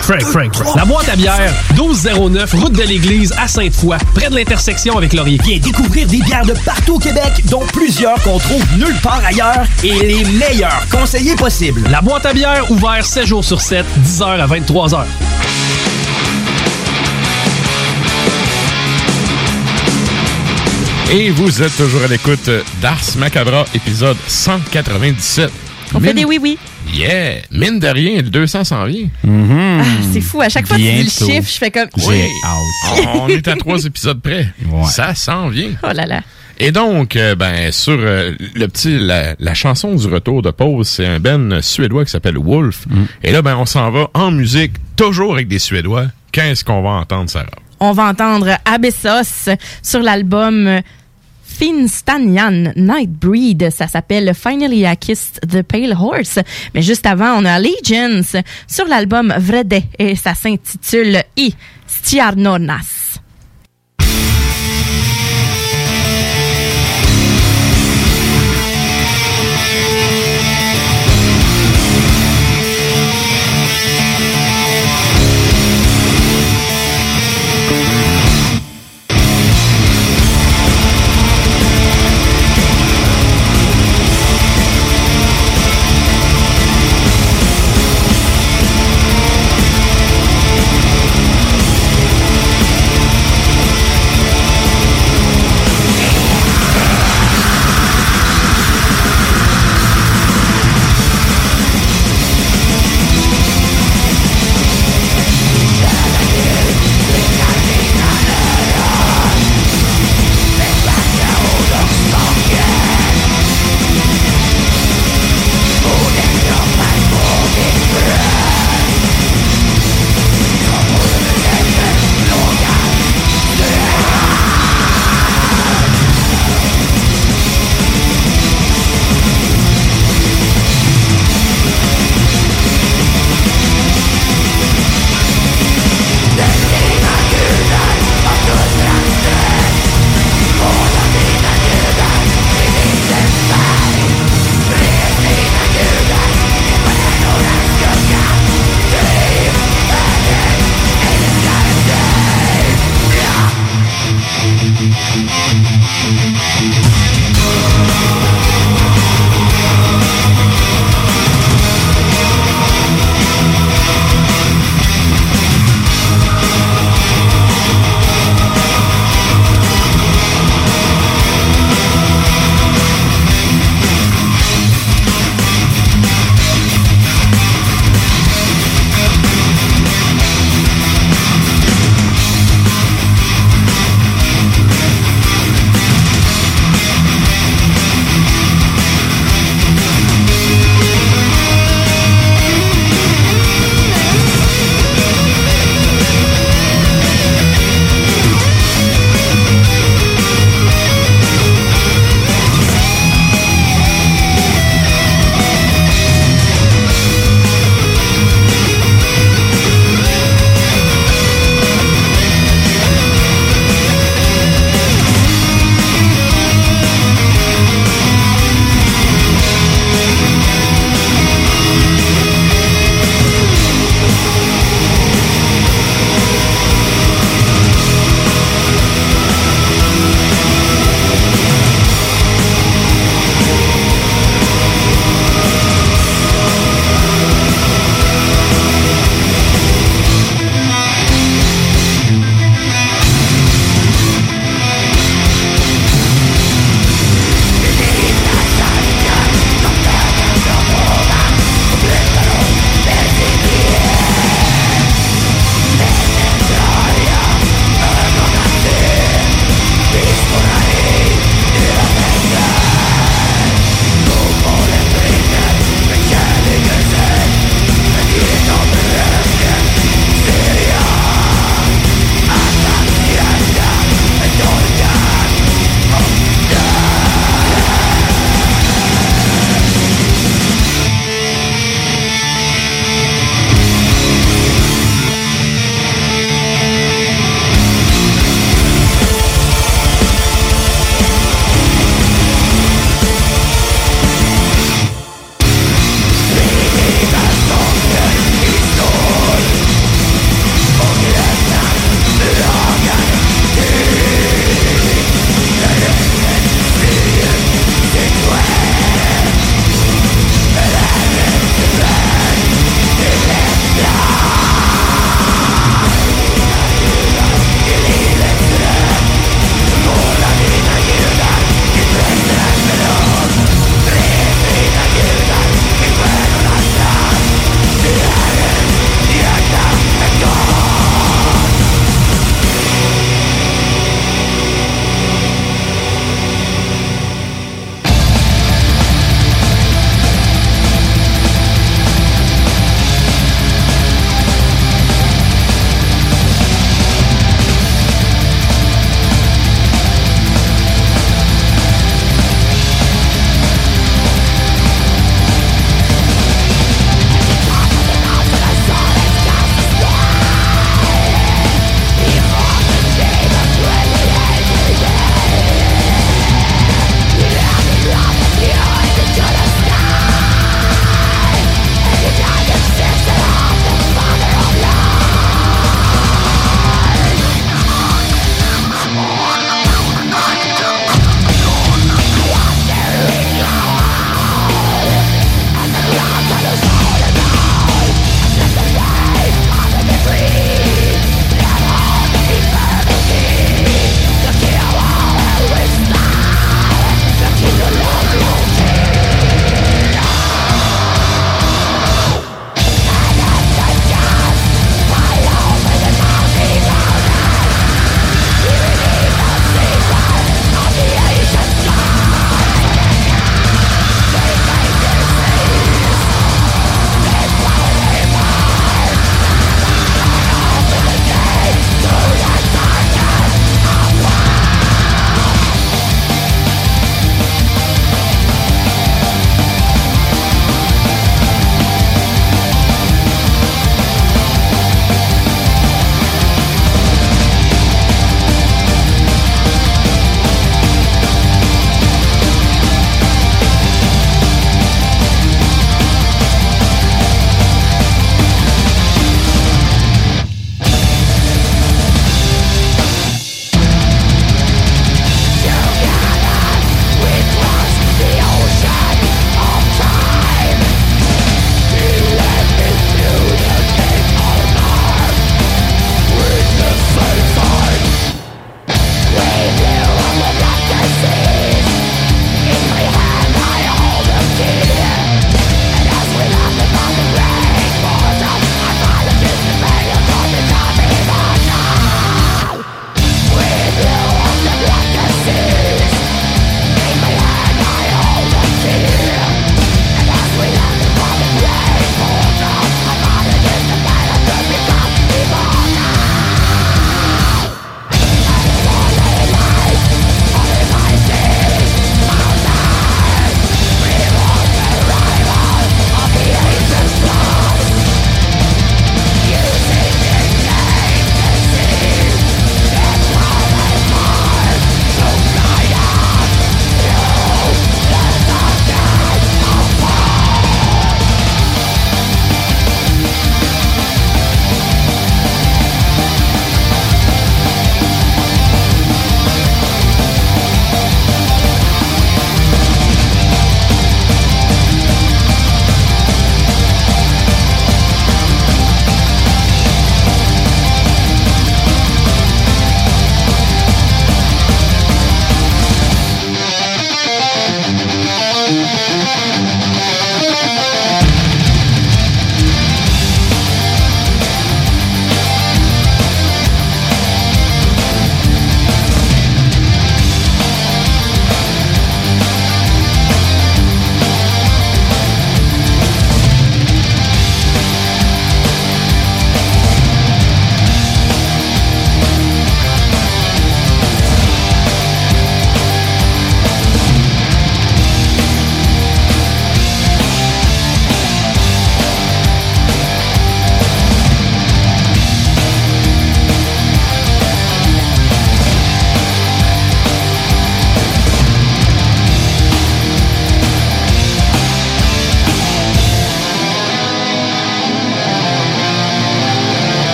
Frank, Frank, Frank. La boîte à bière, 1209, route de l'église à Sainte-Foy, près de l'intersection avec Laurier.
Viens découvrir des bières de partout au Québec, dont plusieurs qu'on trouve nulle part ailleurs et les meilleurs conseillers possibles.
La boîte à bière, ouvert 7 jours sur 7, 10h à 23h.
Et vous êtes toujours à l'écoute d'Ars Macabra, épisode 197.
On fait des oui-oui.
Yeah! Mine de rien, le 200 s'en vient.
Ah, c'est fou. À chaque fois que tu dis le chiffre, je fais comme.
Oui. On est à trois <laughs> épisodes près. Ça s'en vient.
Oh là là.
Et donc, euh, ben, sur euh, le petit, la, la chanson du retour de pause, c'est un ben suédois qui s'appelle Wolf. Et là, ben, on s'en va en musique, toujours avec des Suédois. Qu'est-ce qu'on va entendre, Sarah?
On va entendre Abessos sur l'album Finstanian Nightbreed. Ça s'appelle Finally I Kissed the Pale Horse. Mais juste avant, on a Allegiance sur l'album Vrede et ça s'intitule I Stiarnonas.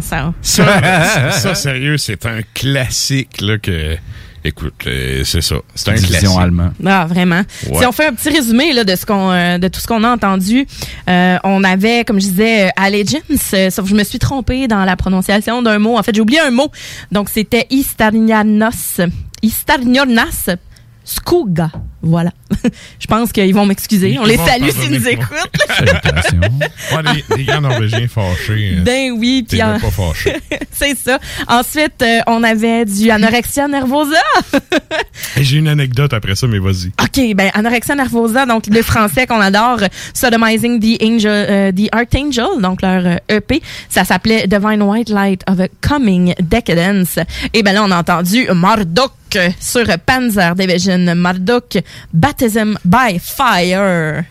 Ça.
Ça, <laughs> ça, sérieux, c'est un classique là, que. Écoute, euh, c'est ça. C'est un
Division
classique.
allemand.
Ah, vraiment.
Ouais.
Si on fait un petit résumé là, de, ce qu'on, euh, de tout ce qu'on a entendu, euh, on avait, comme je disais, Allegiance, euh, sauf que je me suis trompée dans la prononciation d'un mot. En fait, j'ai oublié un mot. Donc, c'était Istarnianos. Istarnianas Skouga. Voilà. <laughs> je pense qu'ils vont m'excuser. On les salue s'ils nous écoutent. <laughs>
Ouais, des grands Norvégiens fâchés. euh,
Ben oui, puis en-
pas fâché. <laughs>
c'est ça. Ensuite, euh, on avait du anorexia nervosa.
J'ai une anecdote après ça, mais vas-y.
OK, ben anorexia nervosa, donc le français qu'on adore, Sodomizing the Angel, euh, the Archangel, donc leur EP, ça s'appelait Divine White Light of a Coming Decadence. Et ben là, on a entendu Marduk sur Panzer Division, Marduk Baptism by Fire.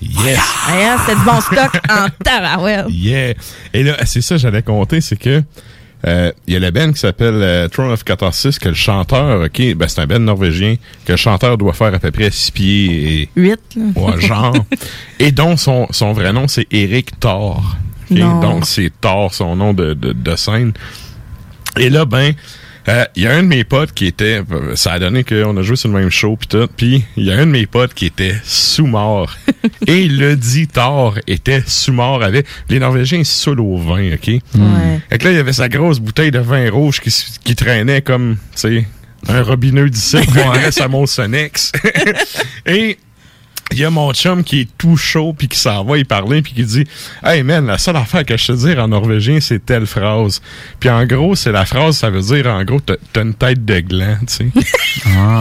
Yes!
Hein, C'était du bon stock en tabarouette.
Yeah! Et là, c'est ça, j'allais compter, c'est que euh, il y a la band qui s'appelle euh, Throne of Catharsis, que le chanteur, ok, ben c'est un band norvégien, que le chanteur doit faire à peu près six pieds et
Huit, là.
Ouais, genre. <laughs> et dont son, son vrai nom, c'est Eric Thor. ok?
Non.
Donc, c'est Thor, son nom de, de, de scène. Et là, ben, euh, il y a un de mes potes qui était... Ça a donné qu'on a joué sur le même show, puis tout. Puis, il y a un de mes potes qui était sous-mort. <laughs> et le dit, était sous-mort avec... Les Norvégiens, ils saoulent au vin, OK?
Ouais.
Fait que là, il y avait sa grosse bouteille de vin rouge qui, traînait comme, tu sais, un robineux d'ici qui traînait sa Molsonex. Et il y a mon chum qui est tout chaud puis qui s'en va y parler puis qui dit Hey man, la seule affaire que je te dire en norvégien, c'est telle phrase. Puis en gros, c'est la phrase, ça veut dire en gros, t'as une tête de gland, tu sais. <laughs>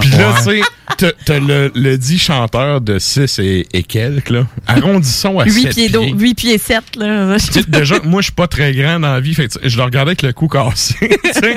Puis là, tu sais, t'as- le, le dit chanteur de 6 et, et quelques, là. Arrondissons à
8
7
pieds d'eau, 8 pieds 7, là.
sais, déjà, moi, je suis pas très grand dans la vie. Fait que, tu sais, je le regardais avec le cou cassé. <laughs> tu sais.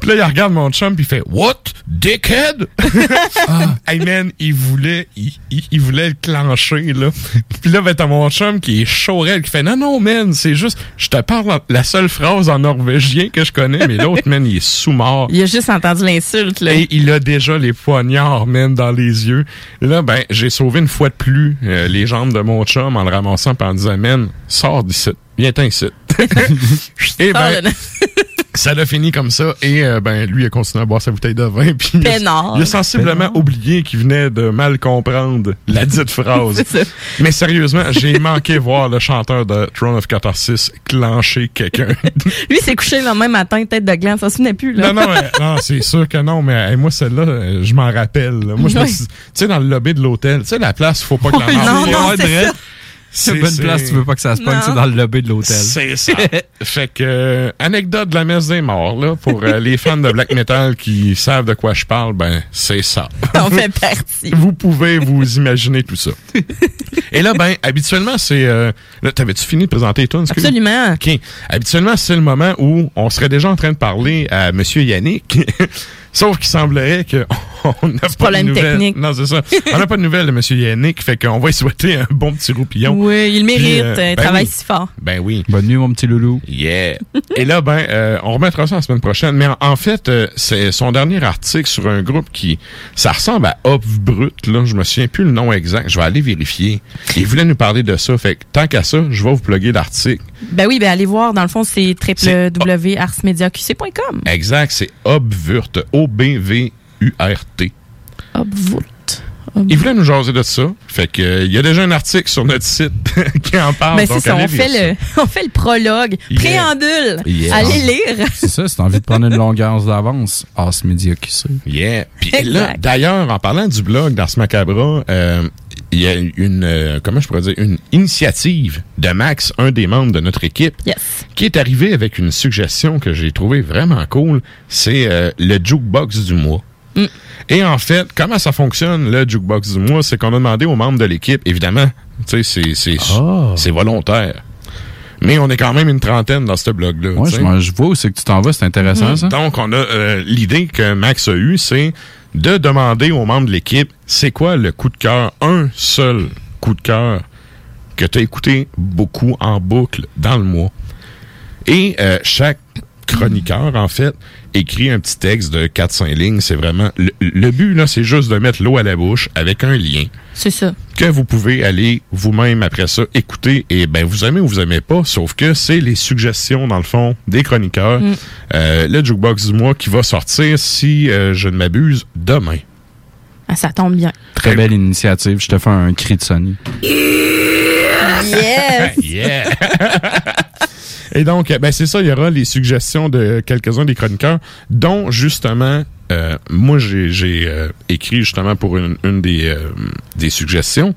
Puis là, il regarde mon chum, puis il fait What? Dickhead? <laughs> hey man, il voulait, il, il- il voulait le clencher, là. <laughs> Puis là, ben, t'as mon chum qui est chaud raide, qui fait Non, non, man, c'est juste, je te parle en- la seule phrase en norvégien que je connais, mais l'autre, <laughs> man, il est sous-mort.
Il a juste entendu l'insulte, là.
Et il a déjà les poignards, man, dans les yeux. Là, ben, j'ai sauvé une fois de plus euh, les jambes de mon chum en le ramassant et en disant, man, sors d'ici. Viens-t'en ici. Et
Sors
ben, <laughs> ça l'a fini comme ça. Et euh, ben, lui a continué à boire sa bouteille de vin. Puis il a-
Peinard.
il a sensiblement oublié qu'il venait de mal comprendre la <laughs> dite phrase. Mais sérieusement, j'ai manqué voir le chanteur de Throne of Catharsis clencher quelqu'un. <laughs>
Lui, s'est couché le lendemain matin, tête de gland, ça se souvenait plus, là.
Non, non, non, c'est sûr que non, mais moi, celle-là, je m'en rappelle. là. Moi, je me
Oui.
suis- Tu sais, dans le lobby de l'hôtel, tu sais, la place, faut pas que la soit
non, c'est une bonne place, tu veux pas que ça se pogne, c'est dans le lobby de l'hôtel.
C'est <laughs> ça. fait que, euh, anecdote de la messe des morts, là, pour euh, les fans de black metal qui savent de quoi je parle, ben, c'est ça.
On fait partie. <laughs>
Vous pouvez vous imaginer tout ça. Et là, ben, habituellement, c'est... Euh, là, t'avais-tu fini de présenter excuse?
Absolument.
OK. Habituellement, c'est le moment où on serait déjà en train de parler à Monsieur Yannick. Sauf qu'il semblerait qu'on <laughs> n'a pas de
problème
nouvelles.
technique.
Non, c'est ça. On n'a pas de nouvelles de Monsieur Yannick, fait qu'on va lui souhaiter un bon petit roupillon.
Oui, il
Puis,
mérite.
euh,
il
ben
travaille
oui.
si fort.
Ben oui.
Bonne nuit, mon petit loulou.
Yeah. Et là, ben, euh, on remettra ça la semaine prochaine. Mais en, en fait, euh, c'est son dernier article sur un groupe qui, ça ressemble à Hop Brut. Là, je me souviens plus le nom exact. Je vais aller vérifier. Il voulait nous parler de ça. Fait que tant qu'à ça, je vais vous plugger l'article.
Ben oui, ben allez voir. Dans le fond, c'est www.arsmediaqc.com.
Exact, c'est Obvurt. O-B-V-U-R-T.
Obvurt.
Il voulait nous jaser de ça. Fait que, euh, il y a déjà un article sur notre site <laughs> qui en parle.
Ben c'est ça, on fait, le, <laughs> on fait le prologue.
Yeah.
Préambule.
Yeah.
Allez lire.
C'est ça, c'est envie de prendre une longueur d'avance. Media QC.
Yeah. Puis là, d'ailleurs, en parlant du blog d'Ars Macabra, euh, il y a une, euh, comment je pourrais dire, une initiative de Max, un des membres de notre équipe,
Yes.
qui est arrivé avec une suggestion que j'ai trouvée vraiment cool. C'est euh, le jukebox du mois.
Mm.
Et en fait, comment ça fonctionne, le jukebox du mois? C'est qu'on a demandé aux membres de l'équipe, évidemment, tu sais, c'est, c'est, c'est volontaire. Mais on est quand même une trentaine dans ce blog-là.
Ouais, je, je vois où c'est que tu t'en vas, c'est intéressant, ça?
Donc, on a euh, l'idée que Max a eue, c'est de demander aux membres de l'équipe, c'est quoi le coup de cœur, un seul coup de cœur que tu as écouté beaucoup en boucle dans le mois. Et euh, chaque chroniqueur, en fait, écrit un petit texte de 4-5 lignes. C'est vraiment... Le, le but, là, c'est juste de mettre l'eau à la bouche avec un lien
C'est ça.
que vous pouvez aller vous-même après ça écouter et ben vous aimez ou vous aimez pas sauf que c'est les suggestions dans le fond des chroniqueurs
Mm.
Euh, le jukebox du mois qui va sortir si euh, je ne m'abuse demain
Ah, ça tombe bien.
Très belle initiative. Je te fais un cri de Sony.
Yes! <laughs>
yeah <laughs> et donc euh, ben c'est ça il y aura les suggestions de quelques-uns des chroniqueurs dont justement euh, moi j'ai j'ai, euh, écrit justement pour une, une des euh, des suggestions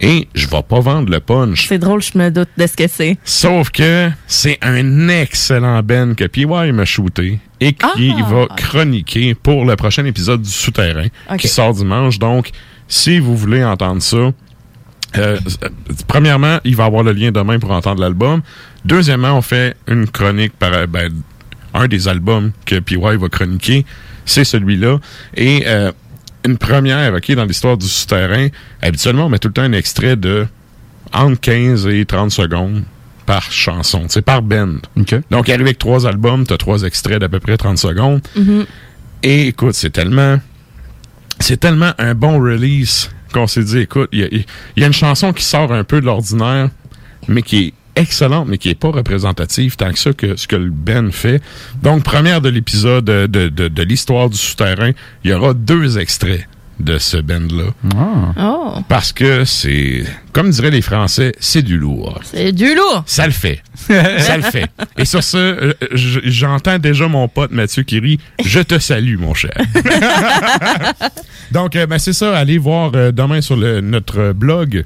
et je vais pas vendre le punch
C'est drôle, je me doute de ce que c'est.
Sauf que c'est un excellent Ben que PY m'a shooté et qui
Ah!
va chroniquer pour le prochain épisode du Souterrain
Ok.
qui sort dimanche. Donc, si vous voulez entendre ça, euh, euh, premièrement, il va avoir le lien demain pour entendre l'album. Deuxièmement, on fait une chronique par ben, un des albums que PY va chroniquer, c'est celui-là. Et euh, une première, OK, dans l'histoire du souterrain, habituellement, on met tout le temps un extrait de entre 15 et 30 secondes par chanson, c'est par band. Donc, il arrive avec trois albums, tu as trois extraits d'à peu près 30 secondes.
Mhm.
Et écoute, c'est tellement. C'est tellement un bon release qu'on s'est dit, écoute, il y a, une chanson qui sort un peu de l'ordinaire, mais qui est excellente, mais qui est pas représentative tant que ça que ce que le Ben fait. Donc, première de l'épisode de, de, de, de l'histoire du souterrain, il y aura deux extraits de ce band-là.
Oh,
Parce que c'est, comme diraient les Français, c'est du lourd.
c'est du lourd.
Ça le fait. Ça le fait. Et sur ce, euh, j'entends déjà mon pote Mathieu qui rit. Je te salue, mon cher. <laughs> Donc, euh, ben, c'est ça. Allez voir euh, demain sur le- notre blog.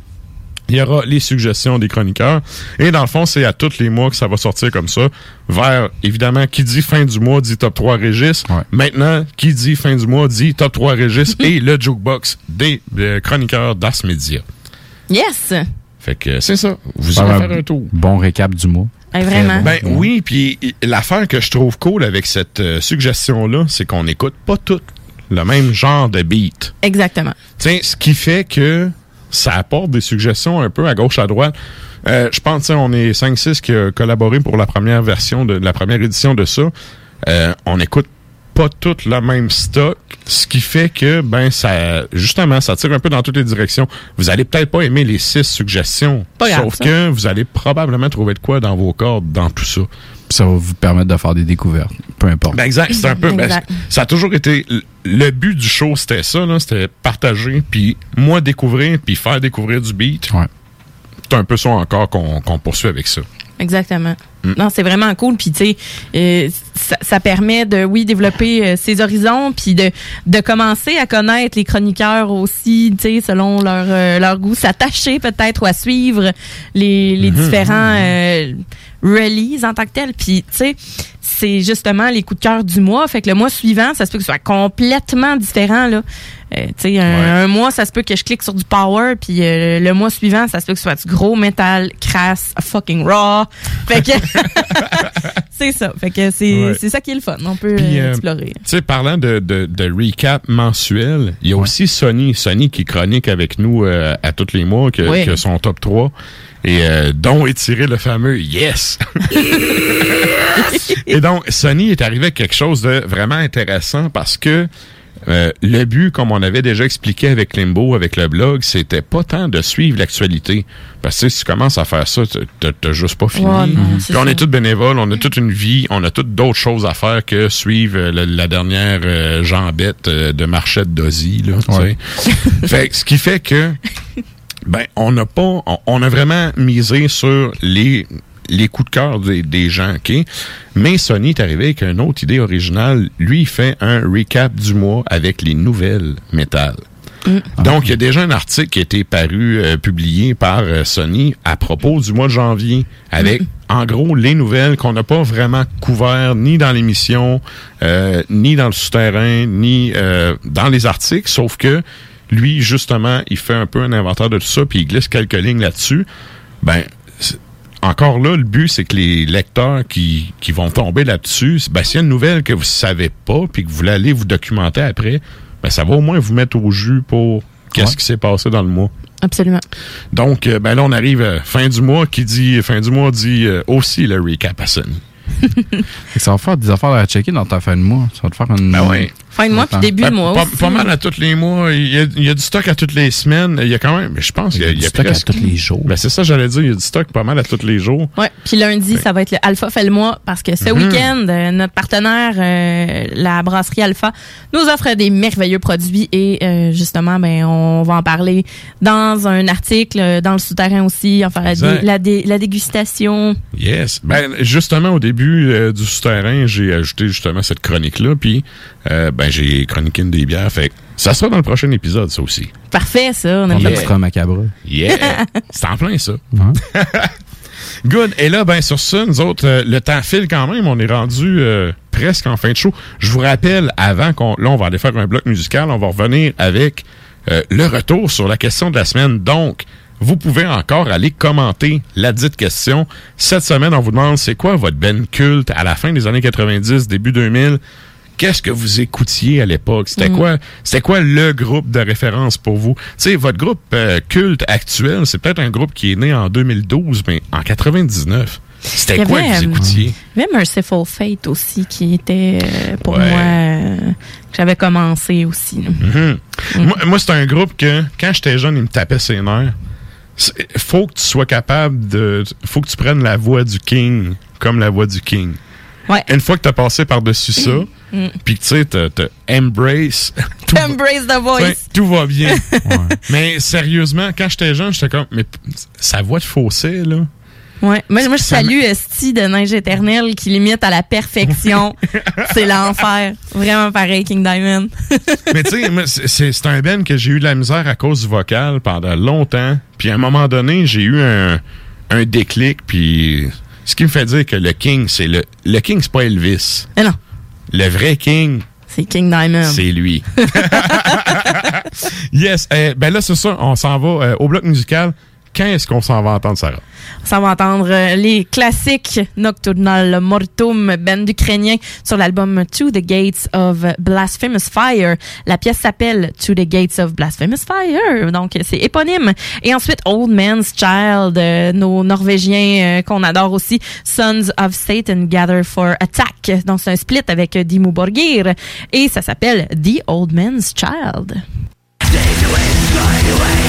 Il y aura les suggestions des chroniqueurs. Et dans le fond, c'est à tous les mois que ça va sortir comme ça. Vers, évidemment, qui dit fin du mois dit top 3 Régis. Maintenant, qui dit fin du mois dit top 3 Régis et le jukebox des euh, chroniqueurs d'Ars Media.
Yes!
Fait que c'est ça. Vous allez
un
faire un tour.
Bon récap du mois.
Hey, vraiment.
Ben oui, puis l'affaire que je trouve cool avec cette euh, suggestion-là, c'est qu'on n'écoute pas tout le même genre de beat.
Exactement.
Tiens, ce qui fait que ça apporte des suggestions un peu à gauche, à droite. Euh, je pense, on est 5-6 qui a collaboré pour la première version de la première édition de ça. Euh, on n'écoute pas tout le même stock, ce qui fait que, ben, ça, justement, ça tire un peu dans toutes les directions. Vous allez peut-être pas aimer les six suggestions,
Pas
sauf que vous allez probablement trouver de quoi dans vos cordes, dans tout ça.
Ça va vous permettre de faire des découvertes. Peu importe.
Ben exact, c'est un peu. ben, ça a toujours été le but du show, c'était ça, c'était partager, puis moi découvrir, puis faire découvrir du beat. C'est un peu ça encore qu'on poursuit avec ça.
Exactement.
Mm.
Non, c'est vraiment cool. Puis, tu sais, euh, ça, ça permet de, oui, développer euh, ses horizons, puis de, de commencer à connaître les chroniqueurs aussi, tu sais, selon leur, euh, leur goût, s'attacher peut-être ou à suivre les, les
Mhm.
différents releases en tant que tel. Puis, tu sais, c'est justement les coups de cœur du mois. Fait que le mois suivant, ça se peut que ce soit complètement différent, là. Euh, tu sais, un, un mois, ça se peut que je clique sur du power, puis euh, le mois suivant, ça se peut que ce soit du gros métal, crasse, fucking raw. Fait que <laughs> c'est ça. Fait que c'est
Ouais.
ça qui est le fun. On peut
Puis,
euh,
euh,
explorer.
Tu sais, parlant de, de, de recap mensuel, il y a aussi Sony. Sony qui chronique avec nous euh, à tous les mois, que,
Oui.
que son top 3. Et euh, dont est tiré le fameux Yes! <laughs> Et donc, Sony est arrivé avec quelque chose de vraiment intéressant parce que euh, le but, comme on avait déjà expliqué avec Limbo, avec le blog, c'était pas tant de suivre l'actualité. Parce que tu sais, si tu commences à faire ça, t'as- juste pas fini.
Ouais, non, c'est
Puis on
ça.
est tous bénévoles, on a toute une vie, on a toutes d'autres choses à faire que suivre euh, le- la dernière euh, jambette euh, de Marchette d'Ozzy. Là, tu
Ouais.
sais. fait que ce qui fait que ben on n'a pas on, on a vraiment misé sur les les coups de cœur des, des gens, OK? Mais Sony est arrivé avec une autre idée originale. Lui, il fait un recap du mois avec les nouvelles métal. Donc, il y a déjà un article qui a été paru, euh, publié par euh, Sony à propos du mois de janvier, avec, en gros, les nouvelles qu'on n'a pas vraiment couvert ni dans l'émission, euh, ni dans le souterrain, ni dans les articles, sauf que lui, justement, il fait un peu un inventaire de tout ça, puis il glisse quelques lignes là-dessus. Ben, encore là, le but, c'est que les lecteurs qui, qui vont tomber là-dessus, ben, s'il y a une nouvelle que vous savez pas, puis que vous voulez aller vous documenter après, ben, ça va au moins vous mettre au jus pour qu'est-ce qui s'est passé dans le mois.
Absolument.
Donc, euh, ben là, on arrive à fin du mois. Qui dit fin du mois dit euh, aussi le recap à Sony. <laughs>
Ça va faire des affaires à checker dans ta fin de mois. Ça va te faire une.
Ben oui.
Fin de mois puis début de
Ben,
mois
pas,
aussi.
pas mal à tous les mois. Il y, a, il y a du stock à toutes les semaines. Il y a quand même, je pense, il y a,
Il y a du
il y a
stock à tous les jours.
Ben, c'est ça, j'allais dire. Il y a du stock pas mal à tous les jours.
Ouais. Puis lundi, ça va être le Alpha fait le mois parce que ce
Mhm.
week-end, euh, notre partenaire, euh, la brasserie Alpha, nous offre des merveilleux produits et euh, justement, ben, on va en parler dans un article, euh, dans le souterrain aussi, enfin la, dé- la, dé- la dégustation.
Yes. Ben, justement, au début euh, du souterrain, j'ai ajouté justement cette chronique-là. Puis, euh, ben, j'ai chroniqué une des bières. Fait ça sera dans le prochain épisode, ça aussi.
Parfait, ça. On
a du rhum macabre.
Yeah! <laughs> C'est en plein, ça. <laughs> Good. Et là, ben, sur ça, nous autres, euh, le temps file quand même. On est rendu euh, presque en fin de show. Je vous rappelle, avant qu'on. Là, on va aller faire un bloc musical. On va revenir avec euh, le retour sur la question de la semaine. Donc, vous pouvez encore aller commenter la dite question. Cette semaine, on vous demande c'est quoi votre ben culte à la fin des années 90, début 2000? Qu'est-ce que vous écoutiez à l'époque? C'était
Mm.
quoi, c'était quoi le groupe de référence pour vous? Tu sais, votre groupe euh, culte actuel, c'est peut-être un groupe qui est né en 2012, mais en 99.
Il
C'était quoi que vous
euh,
écoutiez?
Il y avait Merciful Fate aussi qui était euh, pour
Ouais.
moi euh, que j'avais commencé aussi. là.
Mhm. Moi, moi, c'est un groupe que, quand j'étais jeune, il me tapait ses nerfs. Faut que tu sois capable de. Faut que tu prennes la voix du King comme la voix du King.
Ouais.
Une fois que t'as passé par-dessus ça,
Mm.
puis tu sais, t'as embrace. <laughs> tout va-
the voice.
Tout va bien. <laughs> Mais sérieusement, quand j'étais jeune, j'étais comme, mais sa voix de fossé, là.
Ouais. Moi, moi je salue Esti de Neige éternelle qui limite à la perfection. <laughs> c'est l'enfer. Vraiment pareil, King Diamond.
Mais tu sais, c'est un Ben que j'ai eu de la misère à cause du vocal pendant longtemps. Puis à un moment donné, j'ai eu un, un déclic. Puis ce qui me fait dire que le King, c'est le. Le King, c'est pas Elvis.
Mais non.
Le vrai King,
C'est King Diamond.
c'est lui. <laughs> <laughs> yes. eh, ben là, c'est ça. On s'en va euh, au bloc musical. Quand est-ce qu'on s'en va entendre, Sarah?
Ça va entendre euh, les classiques Nocturnal Mortum, band ukrainien, sur l'album To the Gates of Blasphemous Fire. La pièce s'appelle To the Gates of Blasphemous Fire, donc c'est éponyme. Et ensuite Old Man's Child, euh, nos Norvégiens euh, qu'on adore aussi, Sons of Satan Gather for Attack. Donc c'est un split avec Dimmu Borgir et ça s'appelle The Old Man's Child.
Thank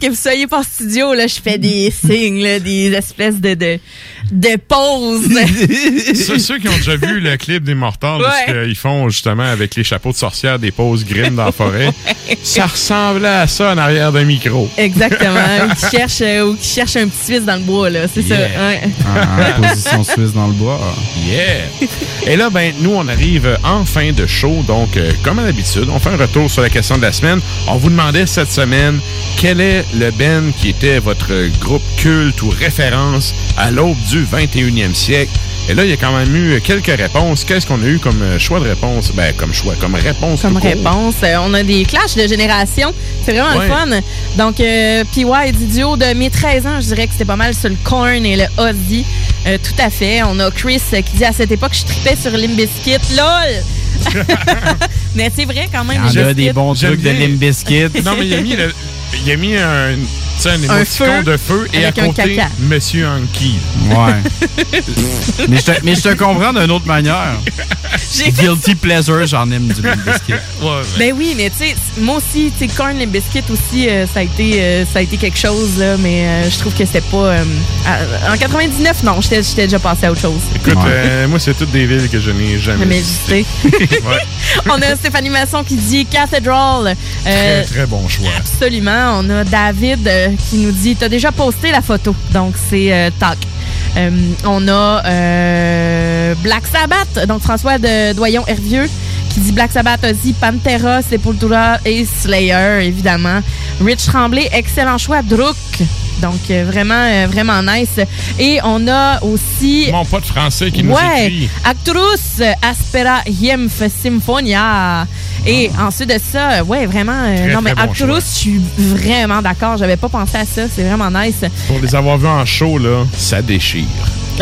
que vous soyez pas en studio, là. Je fais des <laughs> signes, là, des espèces de, de, de pauses. <laughs>
Ceux, ceux qui ont déjà vu le clip des Mortals,
Ouais.
ce qu'ils font justement avec les chapeaux de sorcière, des poses grimes dans la forêt, <laughs> ça ressemblait à ça en arrière d'un micro.
Exactement. ou qui cherche, euh, ou qui cherche un petit Suisse dans le bois, là. C'est
Yeah.
ça. ouais.
Ah, position suisse dans le bois.
Yeah! Et là, ben, nous, on arrive en fin de show. Donc, euh, comme à l'habitude, on fait un retour sur la question de la semaine. On vous demandait cette semaine quel est le Ben qui était votre groupe culte ou référence à l'aube du 21e siècle? Et là, il y a quand même eu quelques réponses. Qu'est-ce qu'on a eu comme euh, choix de réponse? Ben, comme choix, comme réponse.
Comme réponse, euh, on a des clashs de génération. C'est vraiment
Ouais.
le fun. Donc, euh, PY du haut de mes 13 ans, je dirais que c'était pas mal sur le Korn et le Ozzy. Euh, tout à fait. On a Chris euh, qui dit à cette époque, je tripais sur Limbiskit. LOL! <laughs> <laughs> mais c'est vrai quand même.
Il y en a des bons trucs de Limp Bizkit.
Non, mais il a mis, le- il a mis un, un
feu
de feu et à côté,
caca.
Monsieur Anki.
Ouais. <laughs> mais, je te, mais je te comprends d'une autre manière. <laughs> Guilty pleasure, j'en aime du Limp Bizkit.
Ben oui, mais tu sais, moi aussi, tu sais, Korn les biscuits aussi, euh, ça a été, euh, ça a été quelque chose là, mais euh, je trouve que c'était pas. euh, à- en 99, non, j'étais j'étais déjà passé à autre chose.
Écoute, euh, moi, c'est toutes des villes que je n'ai jamais visitées. <laughs> Ouais. <laughs>
On a Stéphanie Masson qui dit Cathedral. Euh,
Très, très bon choix.
Absolument. On a David euh, qui nous dit T'as déjà posté la photo. Donc, c'est euh, TAC. Euh, on a euh, Black Sabbath, donc François de Doyon Hervieux, qui dit Black Sabbath, Ozzy, Pantera, Sepultura et Slayer, évidemment. Rich Tremblay, excellent choix. Druk. Donc, euh, vraiment, euh, vraiment nice. Et on a aussi.
Mon pote français qui nous
Ouais,
écrit.
Actrus Aspera Hiemf Symphonia. Et ensuite de ça, ouais, vraiment. euh,
Très,
non, mais
bon
Actrus, je suis vraiment d'accord. J'avais pas pensé à ça. C'est vraiment nice.
Pour les avoir vus en show, là, ça déchire.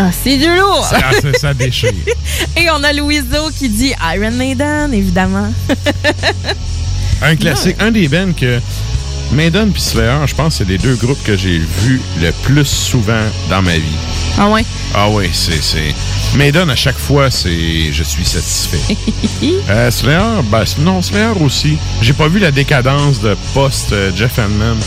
Ah, c'est du lourd.
Ça, ça- ça déchire. <laughs>
Et on a Louiseau qui dit Iron Maiden, évidemment.
Un classique, un des bands que Maiden puis Slayer, je pense que c'est les deux groupes que j'ai vus le plus souvent dans ma vie.
Ah ouais?
Ah oui, c'est c'est Maiden à chaque fois, c'est je suis satisfait. <laughs> euh, Slayer, ben non, Slayer aussi. J'ai pas vu la décadence de post euh, Jeff Hanneman.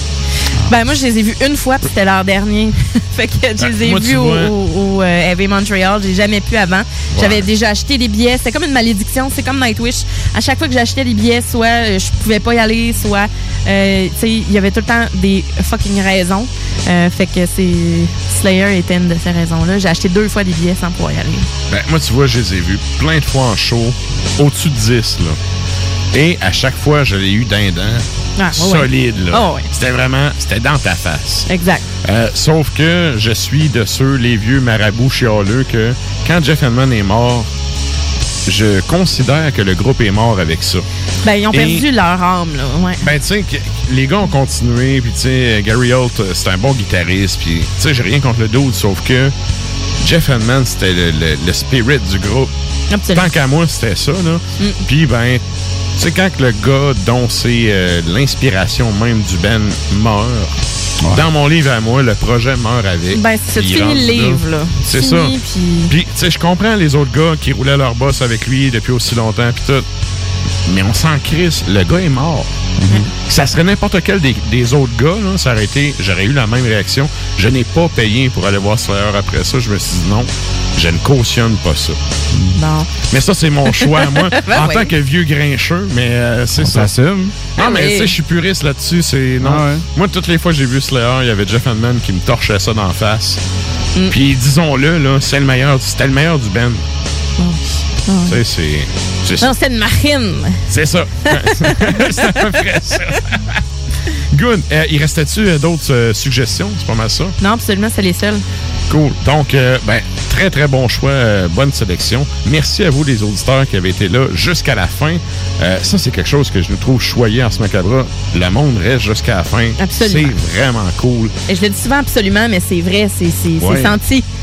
Ben moi je les ai vus une fois puis c'était leur dernier. <laughs> fait que je les ai
moi,
vus au, au, au, euh, Heavy Montreal, j'ai jamais pu avant. J'avais déjà acheté des billets, c'était comme une malédiction, c'est comme Nightwish. À chaque fois que j'achetais des billets, soit euh, je pouvais pas y aller, soit euh, tu sais, il y avait tout le temps des fucking raisons. Euh, fait que c'est Slayer était une de ces raisons-là. J'ai acheté deux fois des billets sans pouvoir y aller.
Ben, moi, tu vois, je les ai vus plein de fois en show, au-dessus de 10, là. Et à chaque fois, je l'ai eu d'un
Ah,
solide, là.
Ah.
C'était vraiment, c'était dans ta face.
Exact.
Euh, sauf que je suis de ceux, les vieux marabouts chialeux, que quand Jeff Hanneman est mort, je considère que le groupe est mort avec ça.
Ben ils ont
Et-
perdu leur âme là, ouais.
Ben, tu sais, que- les gars ont continué, puis tu sais, Gary Holt, euh, c'est un bon guitariste, puis tu sais, j'ai rien contre le dude, sauf que Jeff Hanneman, c'était le, le- le spirit du groupe.
Absolument.
Tant qu'à moi, c'était ça, là.
Mm.
Puis, ben, tu sais, quand que le gars dont c'est euh, l'inspiration même du band meurt, dans mon livre à moi, le projet meurt avec.
Ben, c'est ça, tu finis le livre, là.
C'est ça.
puis-
Puis, tu sais, je comprends les autres gars qui roulaient leur boss avec lui depuis aussi longtemps, puis tout. Mais on s'en crisse, le gars est mort. Ça serait n'importe quel des, des autres gars, là, ça aurait été, j'aurais eu la même réaction. Je n'ai pas payé pour aller voir Slayer après ça. Je me suis dit non, je ne cautionne pas ça.
Non.
Mais ça, c'est mon choix, moi, <laughs>
Ben
en
oui.
tant que vieux grincheux, mais euh, c'est ça.
s'assume.
Non,
Ah,
mais
mais-
tu sais, je suis puriste là-dessus. C'est non.
Ah ouais.
Moi, toutes les fois que j'ai vu Slayer, il y avait Jeff Hanneman qui me torchait ça d'en face.
Mm.
Puis disons-le, là, c'est le meilleur, c'était le meilleur du band. Tu sais, c'est.
Non, c'était une marine.
C'est ça. <laughs> c'est à peu près ça. Good. Euh, il restait-tu euh, d'autres euh, suggestions? C'est pas mal ça.
Non, absolument, c'est les seuls.
Cool. Donc, euh, ben, très, très bon choix. bonne sélection. Merci à vous, les auditeurs, qui avez été là jusqu'à la fin. Ça, c'est quelque chose que je nous trouve choyé en ce macabre. Le monde reste jusqu'à la fin.
Absolument.
C'est vraiment cool.
Et je le dis souvent absolument, mais c'est vrai, c'est c'est- c'est
Ouais.
senti. <laughs>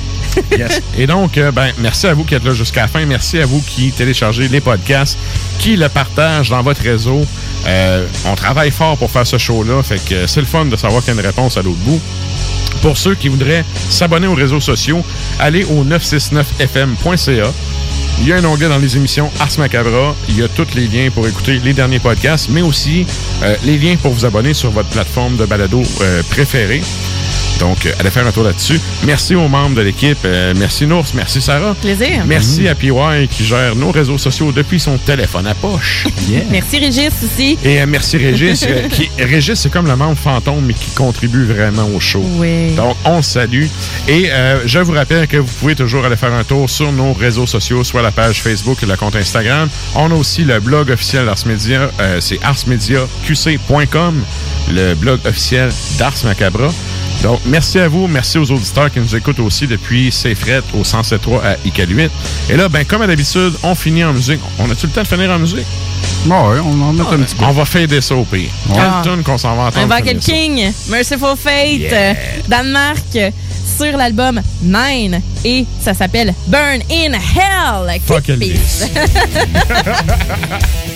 Yes. Et donc, euh, ben, merci à vous qui êtes là jusqu'à la fin. Merci à vous qui téléchargez les podcasts, qui le partagent dans votre réseau. Euh, on travaille fort pour faire ce show-là. Fait que c'est le fun de savoir qu'il y a une réponse à l'autre bout. Pour ceux qui voudraient s'abonner aux réseaux sociaux, allez au 969fm.ca. Il y a un onglet dans les émissions Ars Macabra. Il y a tous les liens pour écouter les derniers podcasts, mais aussi euh, les liens pour vous abonner sur votre plateforme de balado euh, préférée. Donc, euh, allez faire un tour là-dessus. Merci aux membres de l'équipe. Euh, merci Nours, merci Sarah.
Plaisir.
Merci à PY qui gère nos réseaux sociaux depuis son téléphone à poche. <laughs>
Merci Régis aussi.
Et euh, merci Régis. euh, qui, Régis, c'est comme le membre fantôme, mais qui contribue vraiment au show.
Oui.
Donc, on salue. Et euh, je vous rappelle que vous pouvez toujours aller faire un tour sur nos réseaux sociaux, soit la page Facebook et le compte Instagram. On a aussi le blog officiel d'Ars Media. euh, c'est arsmediaqc.com, le blog officiel d'Ars Macabra. Donc, merci à vous. Merci aux auditeurs qui nous écoutent aussi depuis Safe au 107.3 à ICAL 8. Et là, ben, comme à d'habitude, on finit en musique. On a-tu le temps de finir en musique?
Bon, ouais, on en met un petit peu.
On va fader ça au pire.
Ah.
Quelle tune qu'on s'en va entendre?
Le
ça?
King, Merciful Fate,
Yeah.
Danemark, sur l'album Nine. Et ça s'appelle Burn in Hell.
Fuck <laughs>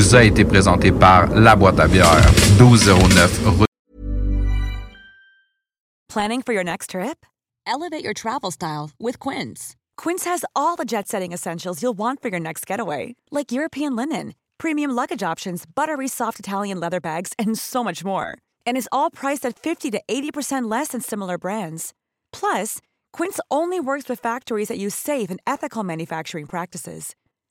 vous a été présenté par La Boîte à bière, 1209 rue
Planning for your next trip? Elevate your travel style with Quince. Quince has all the jet setting essentials you'll want for your next getaway, like European linen, premium luggage options, buttery soft Italian leather bags, and so much more. And is all priced at 50 to 80% less than similar brands. Plus, Quince only works with factories that use safe and ethical manufacturing practices.